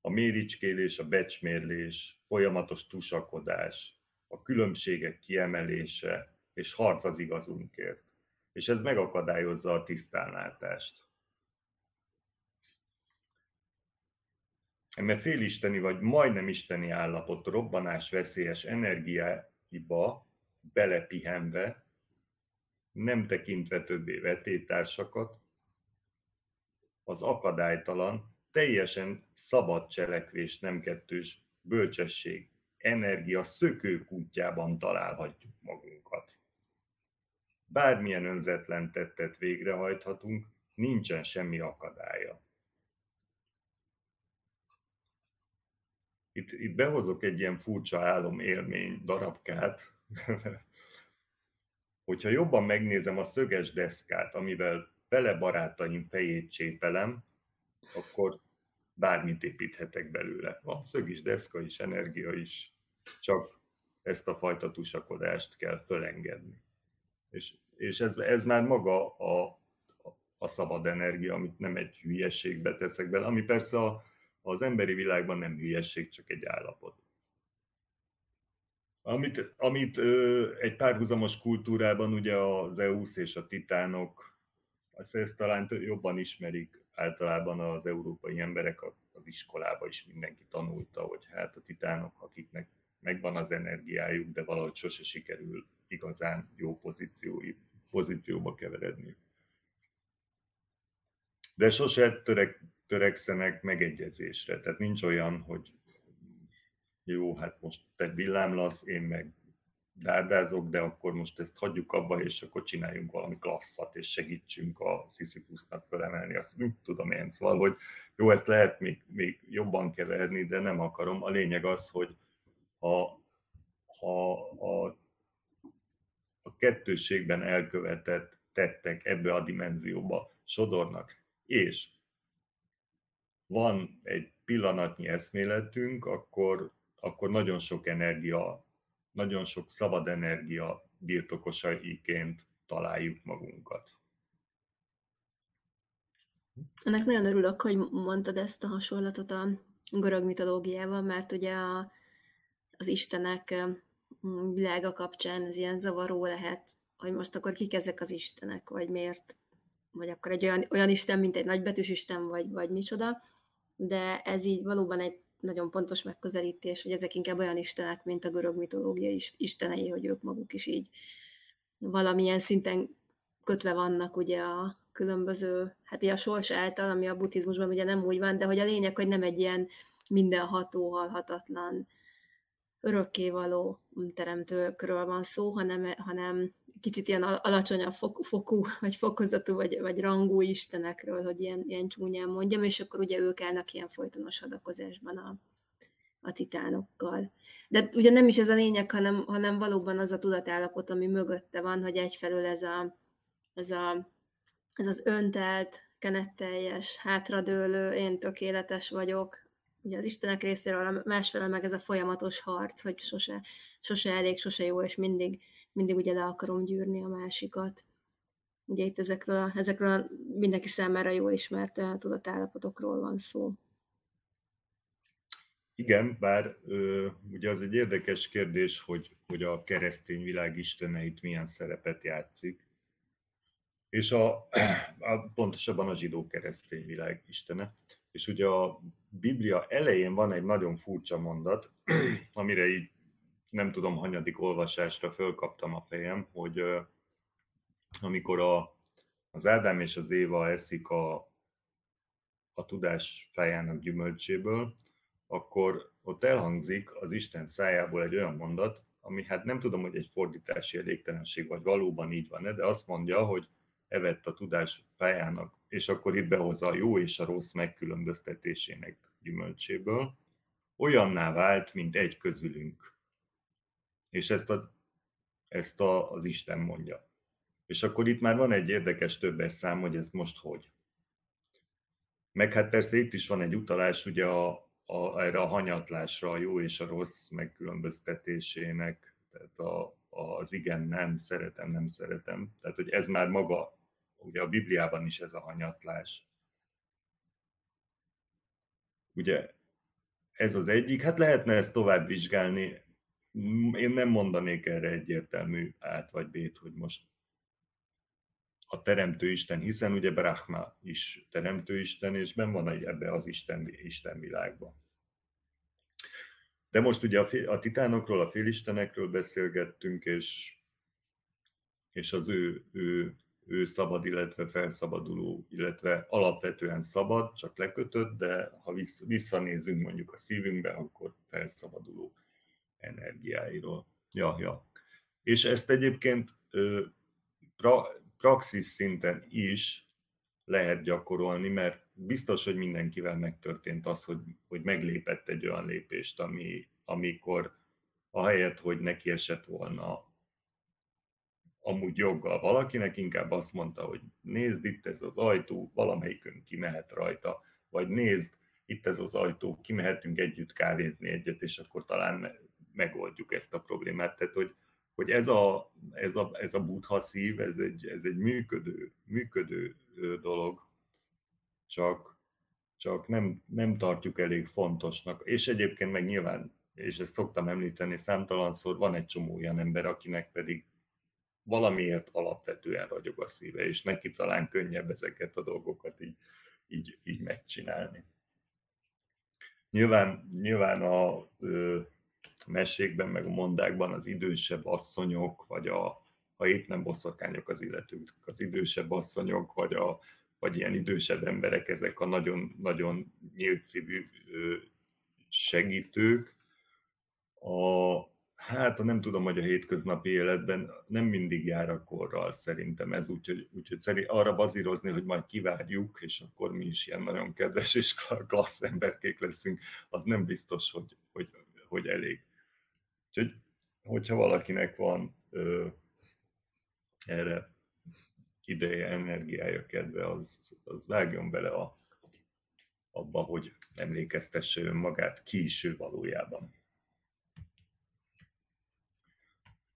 A méricskélés, a becsmérlés, folyamatos tusakodás, a különbségek kiemelése és harc az igazunkért és ez megakadályozza a tisztánlátást. Eme félisteni vagy majdnem isteni állapot robbanás veszélyes energiáiba belepihenve, nem tekintve többé vetétársakat, az akadálytalan, teljesen szabad cselekvés, nem kettős bölcsesség, energia szökőkútjában találhatjuk magunkat bármilyen önzetlen tettet végrehajthatunk, nincsen semmi akadálya. Itt, itt behozok egy ilyen furcsa álom élmény darabkát, hogyha jobban megnézem a szöges deszkát, amivel vele barátaim fejét csépelem, akkor bármit építhetek belőle. Van szögis deszka is, energia is, csak ezt a fajta tusakodást kell fölengedni. És, és ez, ez már maga a, a szabad energia, amit nem egy hülyességbe teszek bele, ami persze a, az emberi világban nem hülyesség, csak egy állapot. Amit, amit ö, egy párhuzamos kultúrában ugye az Zeus és a titánok, azt ezt talán jobban ismerik általában az európai emberek, az iskolába is mindenki tanulta, hogy hát a titánok, akiknek megvan az energiájuk, de valahogy sose sikerül igazán jó pozíciói, pozícióba keveredni. De sose törek, törekszenek megegyezésre, tehát nincs olyan, hogy jó, hát most te villámlasz, én meg dárdázok, de akkor most ezt hagyjuk abba, és akkor csináljunk valami klasszat, és segítsünk a Sisyphusnak felemelni azt, nem tudom én. Szóval, hogy jó, ezt lehet még, még jobban keverni, de nem akarom. A lényeg az, hogy ha, ha a a kettősségben elkövetett tettek ebbe a dimenzióba sodornak, és van egy pillanatnyi eszméletünk, akkor, akkor nagyon sok energia, nagyon sok szabad energia birtokosaiként találjuk magunkat. Ennek nagyon örülök, hogy mondtad ezt a hasonlatot a görög mitológiával, mert ugye a, az istenek világa kapcsán ez ilyen zavaró lehet, hogy most akkor kik ezek az istenek, vagy miért, vagy akkor egy olyan, olyan isten, mint egy nagybetűs isten, vagy, vagy micsoda, de ez így valóban egy nagyon pontos megközelítés, hogy ezek inkább olyan istenek, mint a görög mitológia is, istenei, hogy ők maguk is így valamilyen szinten kötve vannak ugye a különböző, hát ugye a sors által, ami a buddhizmusban ugye nem úgy van, de hogy a lényeg, hogy nem egy ilyen mindenható, halhatatlan, örökkévaló teremtőkről van szó, hanem, hanem kicsit ilyen alacsonyabb fok, fokú, vagy fokozatú, vagy, vagy rangú istenekről, hogy ilyen, ilyen csúnyán mondjam, és akkor ugye ők állnak ilyen folytonos hadakozásban a, a titánokkal. De ugye nem is ez a lényeg, hanem, hanem valóban az a tudatállapot, ami mögötte van, hogy egyfelől ez, a, ez, a, ez az öntelt, kenetteljes, hátradőlő, én tökéletes vagyok, ugye az Istenek részéről, másfele meg ez a folyamatos harc, hogy sose, sose elég, sose jó, és mindig, mindig ugye le akarom gyűrni a másikat. Ugye itt ezekről, ezekről mindenki számára jól ismert eh, tudatállapotokról van szó. Igen, bár ö, ugye az egy érdekes kérdés, hogy, hogy a keresztény világ isteneit milyen szerepet játszik, és a, a pontosabban a zsidó keresztény világ istene. És ugye a Biblia elején van egy nagyon furcsa mondat, amire így nem tudom, hanyadik olvasásra fölkaptam a fejem, hogy amikor a, az Ádám és az Éva eszik a, a tudás fejának gyümölcséből, akkor ott elhangzik az Isten szájából egy olyan mondat, ami hát nem tudom, hogy egy fordítási elégtelenség, vagy valóban így van-e, de azt mondja, hogy evett a tudás fejának, és akkor itt behozza a jó és a rossz megkülönböztetésének gyümölcséből, olyanná vált, mint egy közülünk. És ezt, a, ezt a, az Isten mondja. És akkor itt már van egy érdekes többes szám, hogy ez most hogy. Meg hát persze itt is van egy utalás ugye a, a, erre a hanyatlásra, a jó és a rossz megkülönböztetésének, tehát a, az igen, nem, szeretem, nem szeretem. Tehát, hogy ez már maga, ugye a Bibliában is ez a hanyatlás. Ugye ez az egyik, hát lehetne ezt tovább vizsgálni, én nem mondanék erre egyértelmű át vagy bét, hogy most a Teremtő Isten, hiszen ugye Brahma is Teremtő Isten, és ben van ebbe az Isten, Isten világban. De most ugye a, a titánokról, a félistenekről beszélgettünk, és, és az ő, ő, ő szabad, illetve felszabaduló, illetve alapvetően szabad, csak lekötött, de ha visszanézünk mondjuk a szívünkbe, akkor felszabaduló energiáiról. Ja, ja. És ezt egyébként pra, praxis szinten is lehet gyakorolni, mert biztos, hogy mindenkivel megtörtént az, hogy, hogy meglépett egy olyan lépést, ami, amikor ahelyett, hogy neki esett volna amúgy joggal valakinek, inkább azt mondta, hogy nézd, itt ez az ajtó, valamelyikünk kimehet rajta, vagy nézd, itt ez az ajtó, kimehetünk együtt kávézni egyet, és akkor talán megoldjuk ezt a problémát. Tehát, hogy, hogy ez a, ez a, ez a buddha szív, ez egy, ez egy működő, működő dolog, csak, csak nem, nem tartjuk elég fontosnak. És egyébként meg nyilván, és ezt szoktam említeni, számtalanszor van egy csomó olyan ember, akinek pedig valamiért alapvetően ragyog a szíve, és neki talán könnyebb ezeket a dolgokat így, így, így megcsinálni. Nyilván, nyilván a ö, mesékben, meg a mondákban az idősebb asszonyok, vagy a, ha épp nem boszorkányok az illetők, az idősebb asszonyok, vagy, a, vagy ilyen idősebb emberek, ezek a nagyon, nagyon nyílt szívű segítők. A, hát nem tudom, hogy a hétköznapi életben nem mindig jár a korral szerintem ez, úgyhogy, úgyhogy szerint arra bazírozni, hogy majd kivárjuk, és akkor mi is ilyen nagyon kedves és klassz emberkék leszünk, az nem biztos, hogy, hogy, hogy elég. Úgyhogy, hogyha valakinek van ö, erre ideje, energiája, kedve, az, az vágjon bele a, abba, hogy emlékeztesse önmagát, ki is ő valójában.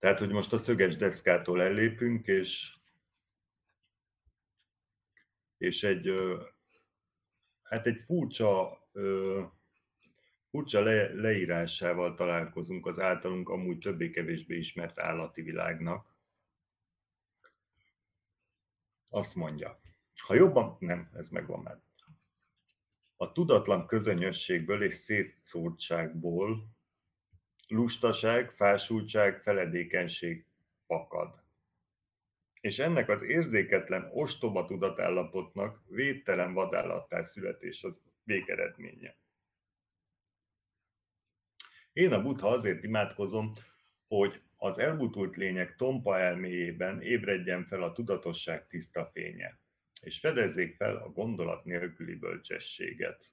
Tehát, hogy most a szöges deszkától ellépünk, és, és egy, hát egy furcsa furcsa le, leírásával találkozunk az általunk amúgy többé-kevésbé ismert állati világnak. Azt mondja, ha jobban, nem, ez megvan már. A tudatlan közönyösségből és szétszórtságból lustaság, fásultság, feledékenység fakad. És ennek az érzéketlen ostoba tudatállapotnak védtelen vadállattá születés az végeredménye. Én a Buddha azért imádkozom, hogy az elbutult lények tompa elméjében ébredjen fel a tudatosság tiszta fénye, és fedezzék fel a gondolat nélküli bölcsességet.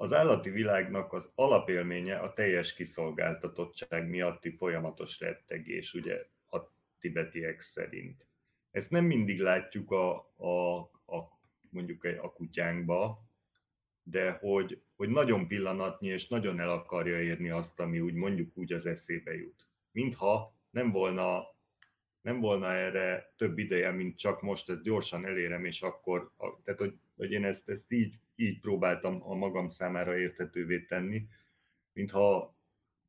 Az állati világnak az alapélménye a teljes kiszolgáltatottság miatti folyamatos rettegés, ugye a tibetiek szerint. Ezt nem mindig látjuk a, a, a mondjuk a kutyánkba, de hogy, hogy nagyon pillanatnyi és nagyon el akarja érni azt, ami úgy mondjuk úgy az eszébe jut. Mintha nem volna, nem volna erre több ideje, mint csak most ezt gyorsan elérem, és akkor, tehát hogy, hogy én ezt, ezt így, így próbáltam a magam számára érthetővé tenni, mintha,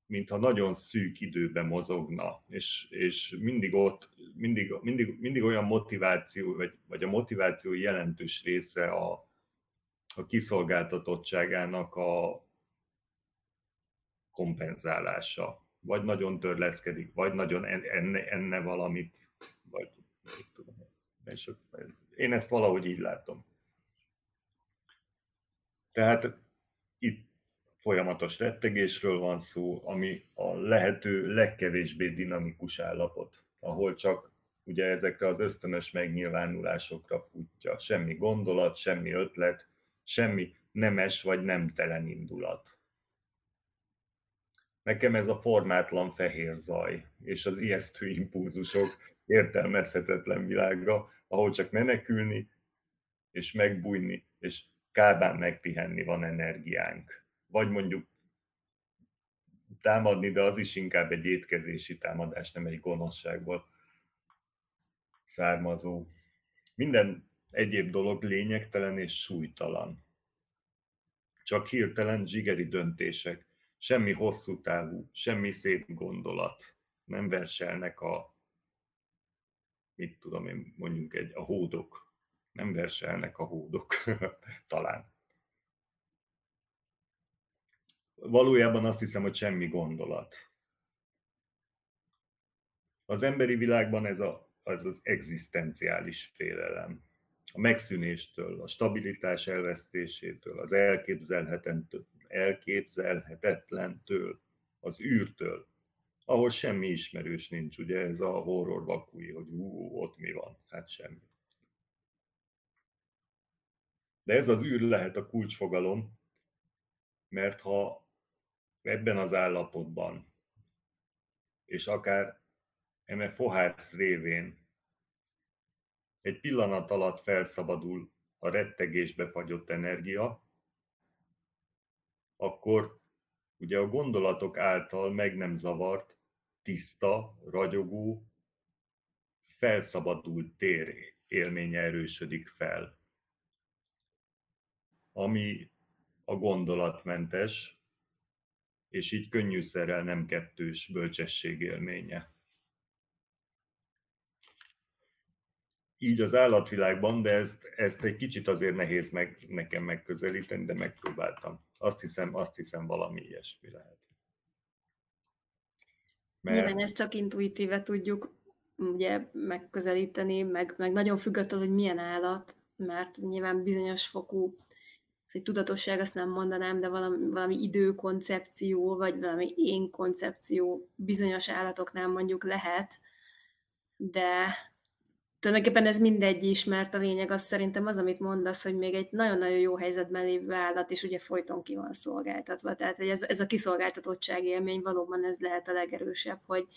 mintha nagyon szűk időben mozogna, és, és mindig ott, mindig, mindig, mindig olyan motiváció, vagy, vagy a motiváció jelentős része a, a kiszolgáltatottságának a kompenzálása. Vagy nagyon törleszkedik, vagy nagyon enne, enne valamit, vagy tudom. És én ezt valahogy így látom. Tehát itt folyamatos rettegésről van szó, ami a lehető legkevésbé dinamikus állapot, ahol csak ugye ezekre az ösztönös megnyilvánulásokra futja. Semmi gondolat, semmi ötlet, semmi nemes vagy nemtelen indulat. Nekem ez a formátlan fehér zaj és az ijesztő impulzusok értelmezhetetlen világra, ahol csak menekülni, és megbújni, és kábán megpihenni van energiánk. Vagy mondjuk támadni, de az is inkább egy étkezési támadás, nem egy gonoszságból származó. Minden egyéb dolog lényegtelen és súlytalan. Csak hirtelen zsigeri döntések, semmi hosszú távú, semmi szép gondolat. Nem verselnek a, mit tudom én, mondjuk egy, a hódok. Nem verselnek a hódok, talán. Valójában azt hiszem, hogy semmi gondolat. Az emberi világban ez a az az egzisztenciális félelem. A megszűnéstől, a stabilitás elvesztésétől, az elképzelhetetlentől, az űrtől, ahol semmi ismerős nincs, ugye ez a horror vakúi, hogy ú, ott mi van, hát semmi. De ez az űr lehet a kulcsfogalom, mert ha ebben az állapotban, és akár eme fohász révén egy pillanat alatt felszabadul a rettegésbe fagyott energia, akkor ugye a gondolatok által meg nem zavart, tiszta, ragyogó, felszabadult tér élménye erősödik fel, ami a gondolatmentes, és így könnyűszerrel nem kettős bölcsesség élménye. így az állatvilágban, de ezt, ezt egy kicsit azért nehéz meg, nekem megközelíteni, de megpróbáltam. Azt hiszem, azt hiszem valami ilyesmi lehet. Mert... Nyilván ezt csak intuitíve tudjuk ugye megközelíteni, meg, meg nagyon függ attól, hogy milyen állat, mert nyilván bizonyos fokú egy tudatosság, azt nem mondanám, de valami, valami időkoncepció, vagy valami én koncepció bizonyos állatoknál mondjuk lehet, de, tulajdonképpen ez mindegy is, mert a lényeg az szerintem az, amit mondasz, hogy még egy nagyon-nagyon jó helyzetben lévő állat is ugye folyton ki van szolgáltatva. Tehát hogy ez, ez a kiszolgáltatottság élmény valóban ez lehet a legerősebb, hogy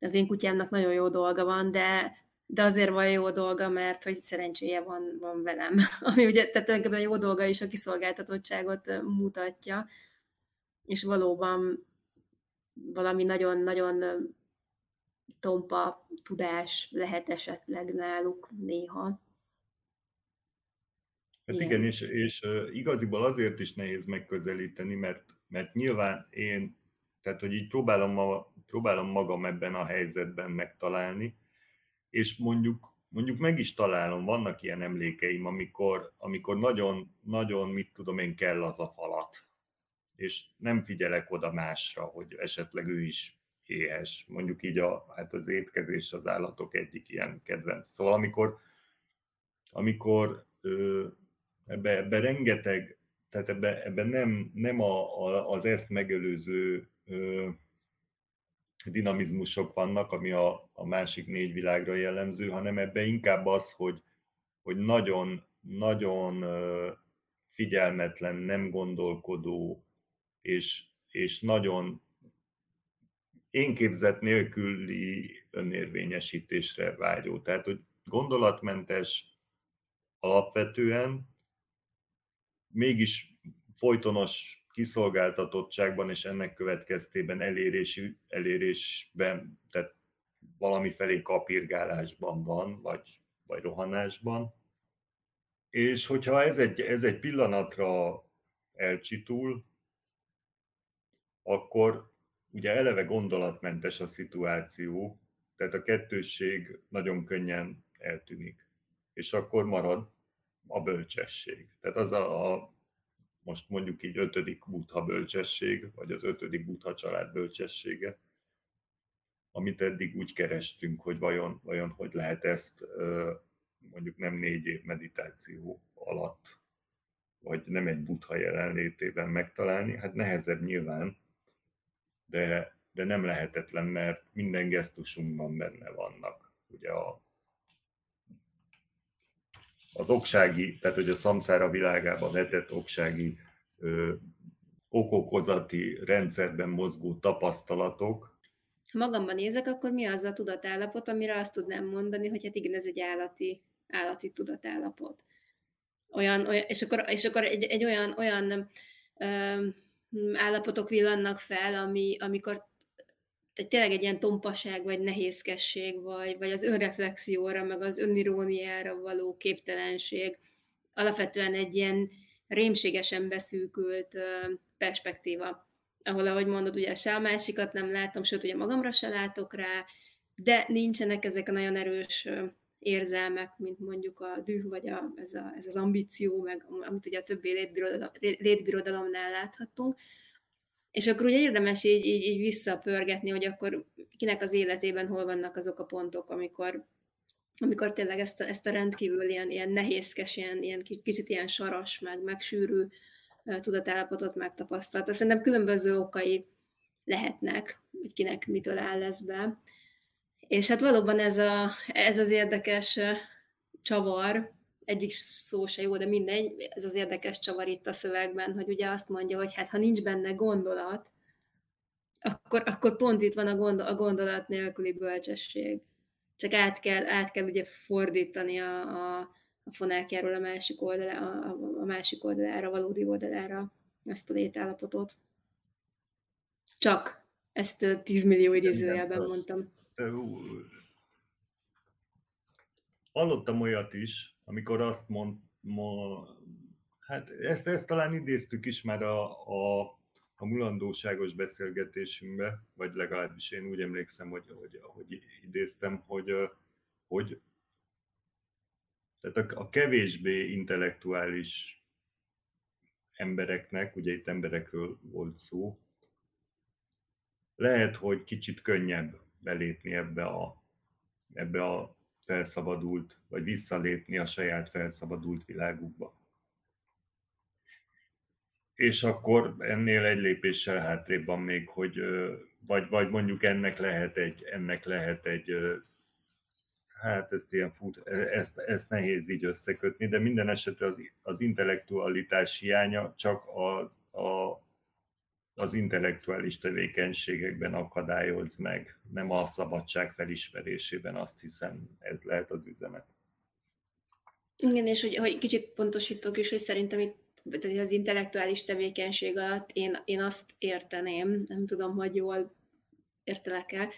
az én kutyámnak nagyon jó dolga van, de, de azért van jó dolga, mert hogy szerencséje van, van velem. Ami ugye, tehát a jó dolga is a kiszolgáltatottságot mutatja, és valóban valami nagyon-nagyon tompa tudás lehet esetleg náluk néha. Hát igen, igen és, és igaziból azért is nehéz megközelíteni, mert, mert nyilván én, tehát hogy így próbálom, ma, próbálom magam ebben a helyzetben megtalálni, és mondjuk, mondjuk meg is találom, vannak ilyen emlékeim, amikor, amikor nagyon, nagyon, mit tudom én, kell az a falat, és nem figyelek oda másra, hogy esetleg ő is éhes. Mondjuk így a, hát az étkezés az állatok egyik ilyen kedvenc. Szóval amikor, amikor ö, ebbe, ebbe rengeteg, tehát ebbe, ebbe nem, nem a, a, az ezt megelőző ö, dinamizmusok vannak, ami a, a másik négy világra jellemző, hanem ebbe inkább az, hogy, hogy nagyon, nagyon figyelmetlen, nem gondolkodó, és, és nagyon én képzett nélküli önérvényesítésre vágyó. Tehát, hogy gondolatmentes alapvetően, mégis folytonos kiszolgáltatottságban és ennek következtében elérési, elérésben, tehát valami felé kapirgálásban van, vagy, vagy rohanásban. És hogyha ez egy, ez egy pillanatra elcsitul, akkor ugye eleve gondolatmentes a szituáció, tehát a kettősség nagyon könnyen eltűnik. És akkor marad a bölcsesség. Tehát az a, a most mondjuk így ötödik buddha bölcsesség, vagy az ötödik buddha család bölcsessége, amit eddig úgy kerestünk, hogy vajon, vajon hogy lehet ezt mondjuk nem négy év meditáció alatt, vagy nem egy buddha jelenlétében megtalálni, hát nehezebb nyilván, de, de nem lehetetlen, mert minden gesztusunkban benne vannak. Ugye a, az oksági, tehát hogy a szamszára világában vetett oksági ö, okokozati rendszerben mozgó tapasztalatok. Ha magamban nézek, akkor mi az a tudatállapot, amire azt tudnám mondani, hogy hát igen, ez egy állati, állati tudatállapot. Olyan, olyan, és akkor, és akkor egy, egy olyan, olyan ö, állapotok villannak fel, ami, amikor tehát tényleg egy ilyen tompaság, vagy nehézkesség, vagy, vagy az önreflexióra, meg az öniróniára való képtelenség, alapvetően egy ilyen rémségesen beszűkült perspektíva, ahol, ahogy mondod, ugye se a másikat nem látom, sőt, ugye magamra se látok rá, de nincsenek ezek a nagyon erős érzelmek, mint mondjuk a düh, vagy a, ez, a, ez az ambíció, meg amit ugye a többi létbirodalom, létbirodalomnál láthattunk, és akkor ugye érdemes így, így, így visszapörgetni, hogy akkor kinek az életében hol vannak azok a pontok, amikor, amikor tényleg ezt a, ezt a rendkívül ilyen, ilyen nehézkes, ilyen, ilyen kicsit ilyen saras, meg megsűrű tudatállapotot megtapasztalta. Szerintem különböző okai lehetnek, hogy kinek mitől áll ez be. És hát valóban ez, a, ez az érdekes csavar, egyik szó se jó, de mindegy, ez az érdekes csavar itt a szövegben, hogy ugye azt mondja, hogy hát ha nincs benne gondolat, akkor, akkor pont itt van a, gondol, a gondolat nélküli bölcsesség. Csak át kell, át kell ugye fordítani a, a, a fonákjáról a másik, oldalá, a, a másik oldalára, a valódi oldalára ezt a létállapotot. Csak ezt 10 millió idézőjelben mondtam. Hallottam olyat is, amikor azt mond, ma, hát ezt, ezt talán idéztük is már a, a, a mulandóságos beszélgetésünkbe, vagy legalábbis én úgy emlékszem, hogy, hogy, hogy idéztem, hogy, hogy tehát a, a kevésbé intellektuális embereknek, ugye itt emberekről volt szó, lehet, hogy kicsit könnyebb belépni ebbe a, ebbe a felszabadult, vagy visszalépni a saját felszabadult világukba. És akkor ennél egy lépéssel hátrébb van még, hogy vagy, vagy mondjuk ennek lehet egy, ennek lehet egy hát ezt ilyen fut, ezt, ezt nehéz így összekötni, de minden esetre az, az intellektualitás hiánya csak a, a az intellektuális tevékenységekben akadályoz meg, nem a szabadság felismerésében, azt hiszem ez lehet az üzenet. Igen, és hogy, hogy kicsit pontosítok is, hogy szerintem itt az intellektuális tevékenység alatt én, én azt érteném, nem tudom, hogy jól értelek-e,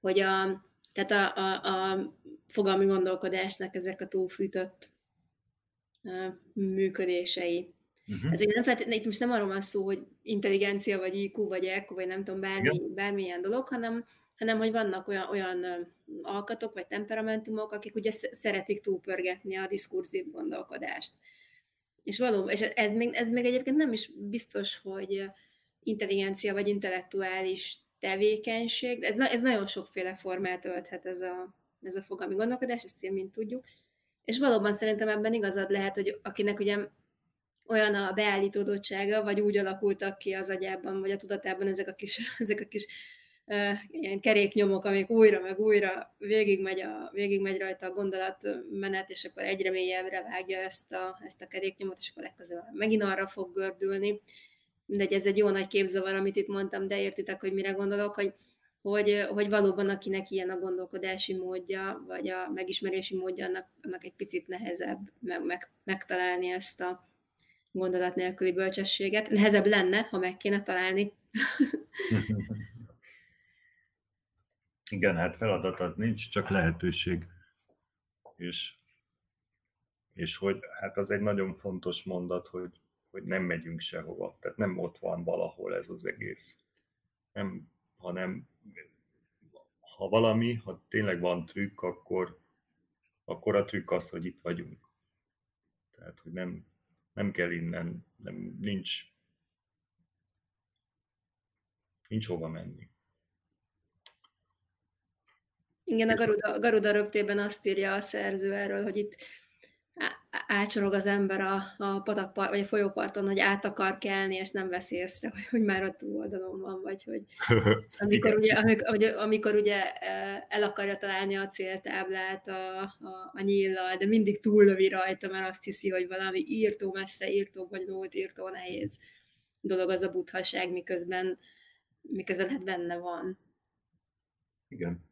hogy a, tehát a, a, a fogalmi gondolkodásnak ezek a túlfűtött működései, Uh-huh. Ezért nem feltétlenül, itt most nem arról van szó, hogy intelligencia, vagy IQ, vagy EQ, vagy nem tudom, bármi, bármilyen dolog, hanem, hanem hogy vannak olyan, olyan alkatok, vagy temperamentumok, akik ugye szeretik túlpörgetni a diskurzív gondolkodást. És valóban, és ez még, ez még egyébként nem is biztos, hogy intelligencia, vagy intellektuális tevékenység, de ez, ez nagyon sokféle formát ölthet ez a, ez a fogalmi gondolkodás, ezt mind tudjuk. És valóban szerintem ebben igazad lehet, hogy akinek ugye olyan a beállítódottsága, vagy úgy alakultak ki az agyában, vagy a tudatában ezek a kis, ezek a kis uh, ilyen keréknyomok, amik újra meg újra végigmegy, a, végigmegy rajta a gondolatmenet, és akkor egyre mélyebbre vágja ezt a, ezt a keréknyomot, és akkor legközelebb megint arra fog gördülni. Mindegy, ez egy jó nagy képzavar, amit itt mondtam, de értitek, hogy mire gondolok, hogy, hogy, hogy valóban akinek ilyen a gondolkodási módja, vagy a megismerési módja, annak, annak egy picit nehezebb meg, meg, megtalálni ezt a, gondolat nélküli bölcsességet. Nehezebb lenne, ha meg kéne találni. Igen, hát feladat az nincs, csak lehetőség. És, és hogy hát az egy nagyon fontos mondat, hogy, hogy nem megyünk sehova. Tehát nem ott van valahol ez az egész. Nem, hanem ha valami, ha tényleg van trükk, akkor, akkor a trükk az, hogy itt vagyunk. Tehát, hogy nem, nem kell innen, nem, nincs, nincs hova menni. Igen, a Garuda, Garuda röptében azt írja a szerző erről, hogy itt ácsorog az ember a, a patakpart, vagy a folyóparton, hogy át akar kelni, és nem veszi észre, hogy, hogy már a túloldalon van, vagy hogy amikor ugye, amikor, amikor ugye el akarja találni a céltáblát a, a, a nyíllal, de mindig túllövi rajta, mert azt hiszi, hogy valami írtó messze, írtó bonyolult, írtó nehéz dolog az a buthaság, miközben, miközben hát benne van. Igen.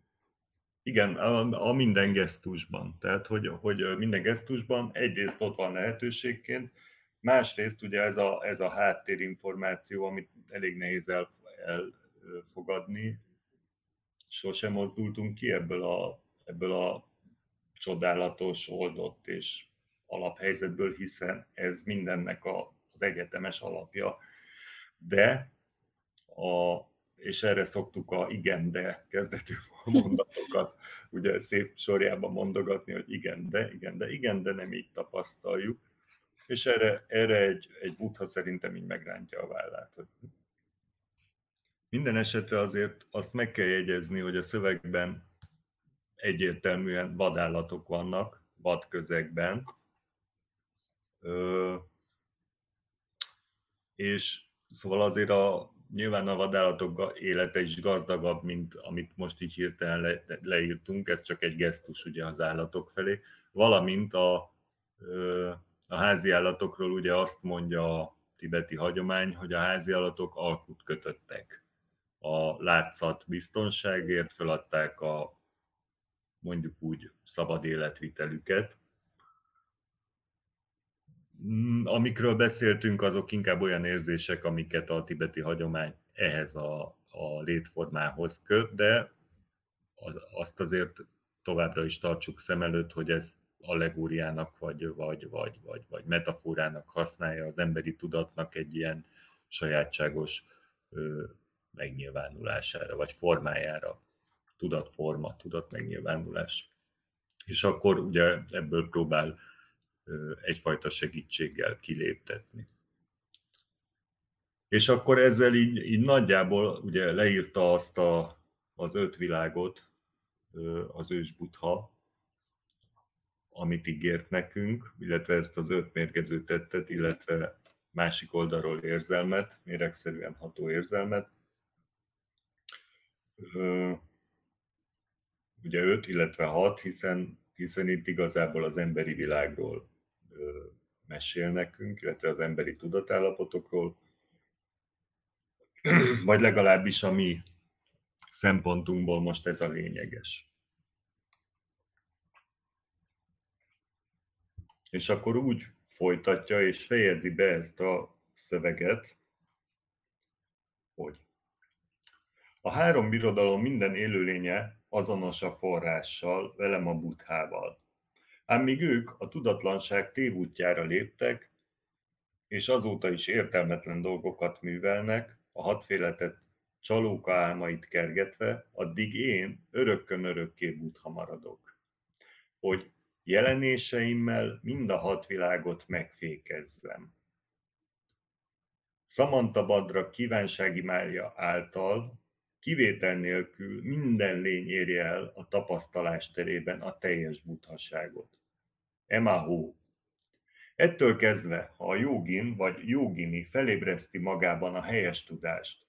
Igen, a, a minden gesztusban. Tehát, hogy, hogy minden gesztusban egyrészt ott van lehetőségként, másrészt ugye ez a, ez a háttérinformáció, amit elég nehéz el, elfogadni, sosem mozdultunk ki ebből a, ebből a csodálatos, oldott és alaphelyzetből, hiszen ez mindennek a, az egyetemes alapja. De a, és erre szoktuk a igen, de kezdetű mondatokat ugye szép sorjában mondogatni, hogy igen, de, igen, de, igen, de nem így tapasztaljuk. És erre, erre egy, egy buddha szerintem így megrántja a vállát. Hogy minden esetre azért azt meg kell jegyezni, hogy a szövegben egyértelműen vadállatok vannak, vadközegben, Ö, és szóval azért a nyilván a vadállatok élete is gazdagabb, mint amit most így hirtelen le, leírtunk, ez csak egy gesztus ugye az állatok felé, valamint a, a házi állatokról ugye azt mondja a tibeti hagyomány, hogy a házi állatok alkut kötöttek. A látszat biztonságért feladták a mondjuk úgy szabad életvitelüket, amikről beszéltünk, azok inkább olyan érzések, amiket a tibeti hagyomány ehhez a, a létformához köt, de az, azt azért továbbra is tartsuk szem előtt, hogy ez allegóriának vagy, vagy, vagy, vagy, vagy metaforának használja az emberi tudatnak egy ilyen sajátságos ö, megnyilvánulására, vagy formájára. Tudatforma, tudat megnyilvánulás. És akkor ugye ebből próbál egyfajta segítséggel kiléptetni. És akkor ezzel így, így nagyjából ugye leírta azt a, az öt világot az ős butha, amit ígért nekünk, illetve ezt az öt mérgező tettet, illetve másik oldalról érzelmet, méregszerűen ható érzelmet. Ugye öt, illetve hat, hiszen, hiszen itt igazából az emberi világról mesél nekünk, illetve az emberi tudatállapotokról, vagy legalábbis a mi szempontunkból most ez a lényeges. És akkor úgy folytatja és fejezi be ezt a szöveget, hogy a három birodalom minden élőlénye azonos a forrással, velem a buthával. Ám míg ők a tudatlanság tévútjára léptek, és azóta is értelmetlen dolgokat művelnek, a hatféletet csalóka álmait kergetve, addig én örökkön örökké buddha maradok. Hogy jelenéseimmel mind a hat világot megfékezzem. Samantha Badra kívánsági mája által kivétel nélkül minden lény érje el a tapasztalás terében a teljes buthaságot. Emahu. Ettől kezdve, ha a jogin vagy jogini felébreszti magában a helyes tudást,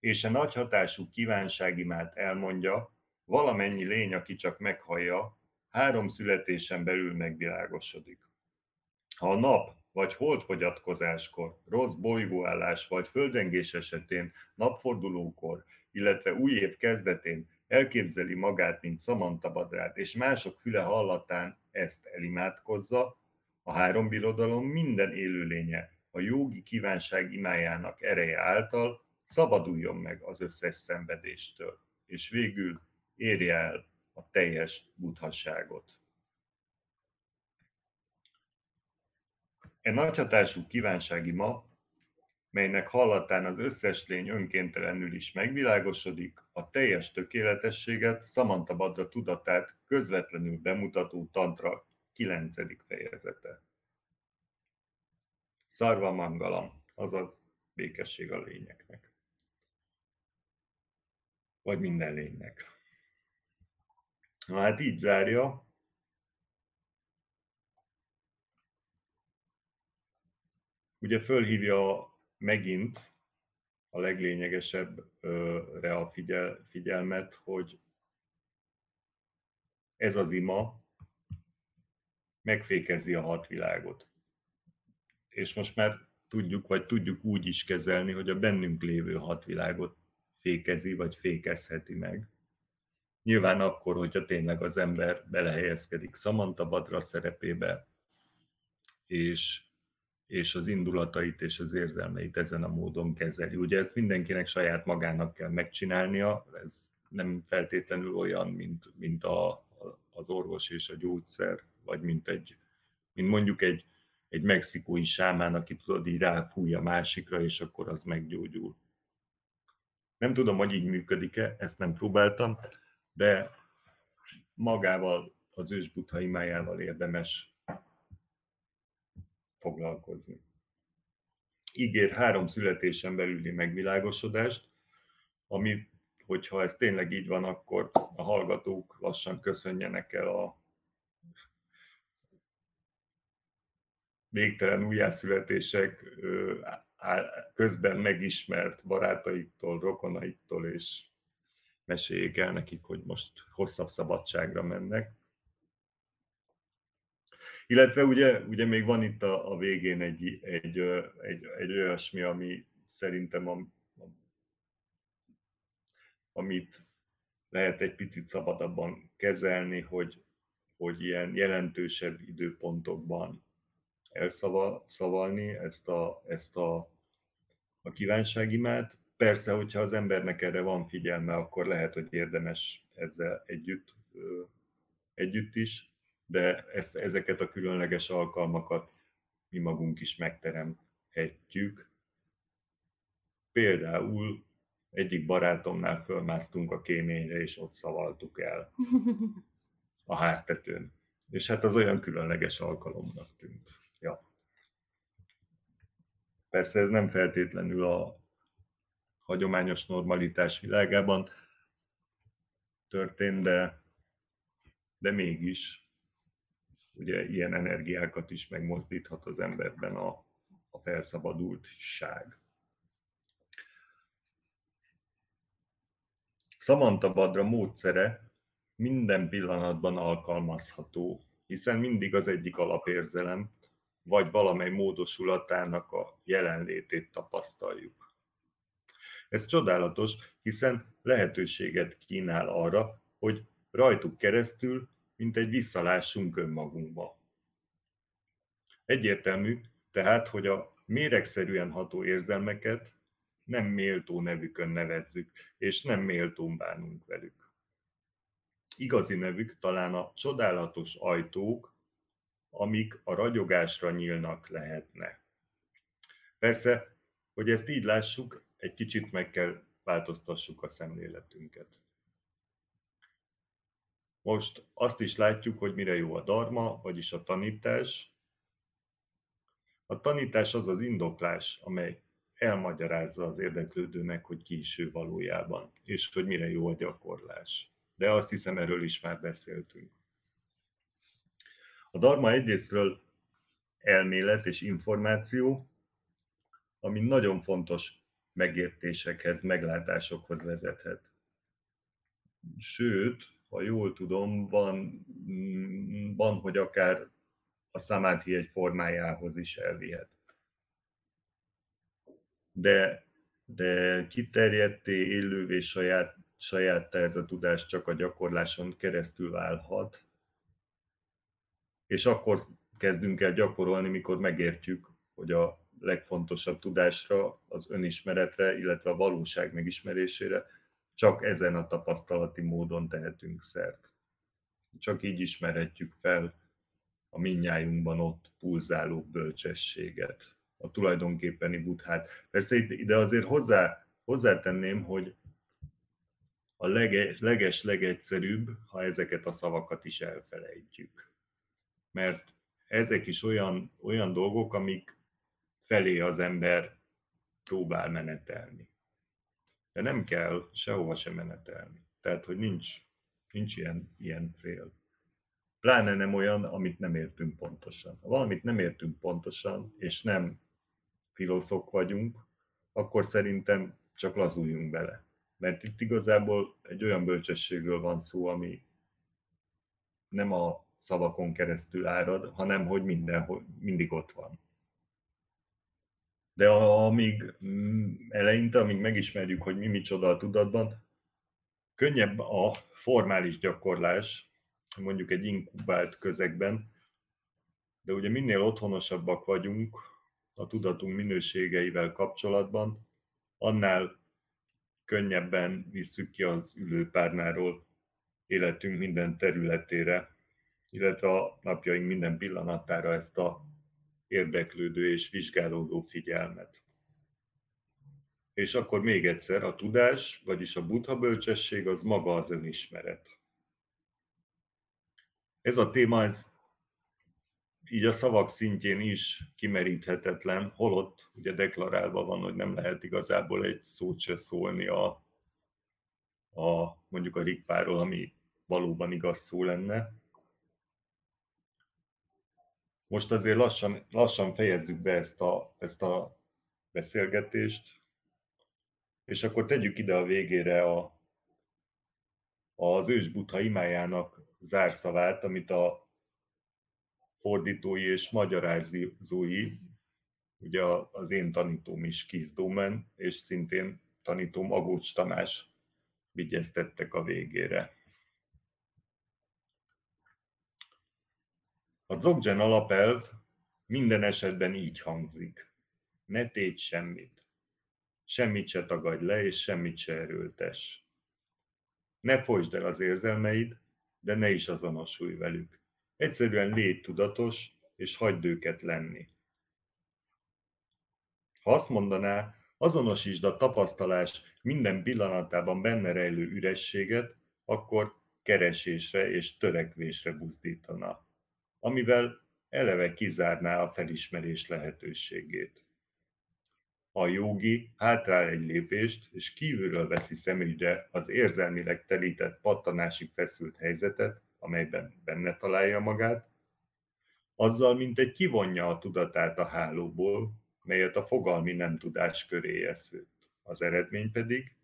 és a nagy hatású kívánságimát elmondja, valamennyi lény, aki csak meghallja, három születésen belül megvilágosodik. Ha a nap vagy holdfogyatkozáskor, rossz bolygóállás vagy földengés esetén, napfordulókor, illetve új év kezdetén elképzeli magát, mint Szamantabadrát, és mások füle hallatán ezt elimádkozza, a három birodalom minden élőlénye a jogi kívánság imájának ereje által szabaduljon meg az összes szenvedéstől, és végül érje el a teljes buddhasságot. E nagyhatású kívánsági ma melynek hallatán az összes lény önkéntelenül is megvilágosodik, a teljes tökéletességet, Badra tudatát közvetlenül bemutató tantra 9. fejezete. Szarva mangalam, azaz békesség a lényeknek. Vagy minden lénynek. Na hát így zárja. Ugye fölhívja megint a leglényegesebbre a figyel, figyelmet, hogy ez az ima megfékezi a hat világot. És most már tudjuk, vagy tudjuk úgy is kezelni, hogy a bennünk lévő hat világot fékezi, vagy fékezheti meg. Nyilván akkor, hogyha tényleg az ember belehelyezkedik Samantha Badra szerepébe, és, és az indulatait és az érzelmeit ezen a módon kezeli. Ugye ezt mindenkinek saját magának kell megcsinálnia, ez nem feltétlenül olyan, mint, mint a, az orvos és a gyógyszer, vagy mint egy, mint mondjuk egy, egy mexikói sámán, aki tudod, így ráfújja másikra, és akkor az meggyógyul. Nem tudom, hogy így működik-e, ezt nem próbáltam, de magával, az ősbutha imájával érdemes foglalkozni. Ígér három születésen belüli megvilágosodást, ami, hogyha ez tényleg így van, akkor a hallgatók lassan köszönjenek el a végtelen újjászületések közben megismert barátaiktól, rokonaiktól, és meséljék el nekik, hogy most hosszabb szabadságra mennek. Illetve ugye, ugye még van itt a, a végén egy, egy, egy, egy olyasmi, ami szerintem a, a, amit lehet egy picit szabadabban kezelni, hogy, hogy ilyen jelentősebb időpontokban elszavalni ezt a, ezt a, a kívánságimát. Persze, hogyha az embernek erre van figyelme, akkor lehet, hogy érdemes ezzel együtt, együtt is, de ezt, ezeket a különleges alkalmakat mi magunk is megteremthetjük. Például egyik barátomnál fölmásztunk a kéményre, és ott szavaltuk el a háztetőn. És hát az olyan különleges alkalomnak tűnt. Ja. Persze ez nem feltétlenül a hagyományos normalitás világában történt, de, de mégis ugye ilyen energiákat is megmozdíthat az emberben a, a felszabadultság. Samantha Badra módszere minden pillanatban alkalmazható, hiszen mindig az egyik alapérzelem, vagy valamely módosulatának a jelenlétét tapasztaljuk. Ez csodálatos, hiszen lehetőséget kínál arra, hogy rajtuk keresztül, mint egy visszalássunk önmagunkba. Egyértelmű, tehát, hogy a méregszerűen ható érzelmeket nem méltó nevükön nevezzük, és nem méltón bánunk velük. Igazi nevük talán a csodálatos ajtók, amik a ragyogásra nyílnak lehetne. Persze, hogy ezt így lássuk, egy kicsit meg kell változtassuk a szemléletünket. Most azt is látjuk, hogy mire jó a darma, vagyis a tanítás. A tanítás az az indoklás, amely elmagyarázza az érdeklődőnek, hogy ki is ő valójában, és hogy mire jó a gyakorlás. De azt hiszem, erről is már beszéltünk. A dharma egyrésztről elmélet és információ, ami nagyon fontos megértésekhez, meglátásokhoz vezethet. Sőt, ha jól tudom, van, van hogy akár a szamáthi egy formájához is elvihet. De, de kiterjedté, élővé saját, saját ez a tudás csak a gyakorláson keresztül válhat, és akkor kezdünk el gyakorolni, mikor megértjük, hogy a legfontosabb tudásra, az önismeretre, illetve a valóság megismerésére csak ezen a tapasztalati módon tehetünk szert. Csak így ismerhetjük fel a minnyájunkban ott pulzáló bölcsességet, a tulajdonképpeni buthát. Persze ide azért hozzá, hozzátenném, hogy a lege, leges, legegyszerűbb, ha ezeket a szavakat is elfelejtjük. Mert ezek is olyan, olyan dolgok, amik felé az ember próbál menetelni. De nem kell sehova sem menetelni. Tehát, hogy nincs, nincs ilyen, ilyen cél. Pláne nem olyan, amit nem értünk pontosan. Ha valamit nem értünk pontosan, és nem filoszok vagyunk, akkor szerintem csak lazuljunk bele. Mert itt igazából egy olyan bölcsességről van szó, ami nem a szavakon keresztül árad, hanem hogy mindenhol, mindig ott van. De amíg mm, eleinte, amíg megismerjük, hogy mi micsoda a tudatban, könnyebb a formális gyakorlás, mondjuk egy inkubált közegben, de ugye minél otthonosabbak vagyunk a tudatunk minőségeivel kapcsolatban, annál könnyebben visszük ki az ülőpárnáról életünk minden területére, illetve a napjaink minden pillanatára ezt a érdeklődő és vizsgálódó figyelmet. És akkor még egyszer, a tudás, vagyis a buddha bölcsesség az maga az önismeret. Ez a téma, ez így a szavak szintjén is kimeríthetetlen, holott ugye deklarálva van, hogy nem lehet igazából egy szót se szólni a, a mondjuk a rikpáról, ami valóban igaz szó lenne. Most azért lassan, lassan fejezzük be ezt a, ezt a beszélgetést, és akkor tegyük ide a végére a, az ős Buddha imájának zárszavát, amit a fordítói és magyarázói, ugye az én tanítóm is Kizdómen, és szintén tanítóm Agócs Tamás vigyeztettek a végére. A Dzogchen alapelv minden esetben így hangzik. Ne tégy semmit. Semmit se tagadj le, és semmit se erőltes. Ne folytsd el az érzelmeid, de ne is azonosulj velük. Egyszerűen légy tudatos, és hagyd őket lenni. Ha azt mondaná, azonosítsd a tapasztalás minden pillanatában benne rejlő ürességet, akkor keresésre és törekvésre buzdítana, amivel eleve kizárná a felismerés lehetőségét. A jogi hátrál egy lépést, és kívülről veszi szemügyre az érzelmileg telített pattanásig feszült helyzetet, amelyben benne találja magát, azzal, mint egy kivonja a tudatát a hálóból, melyet a fogalmi nem tudás köré szőtt. Az eredmény pedig,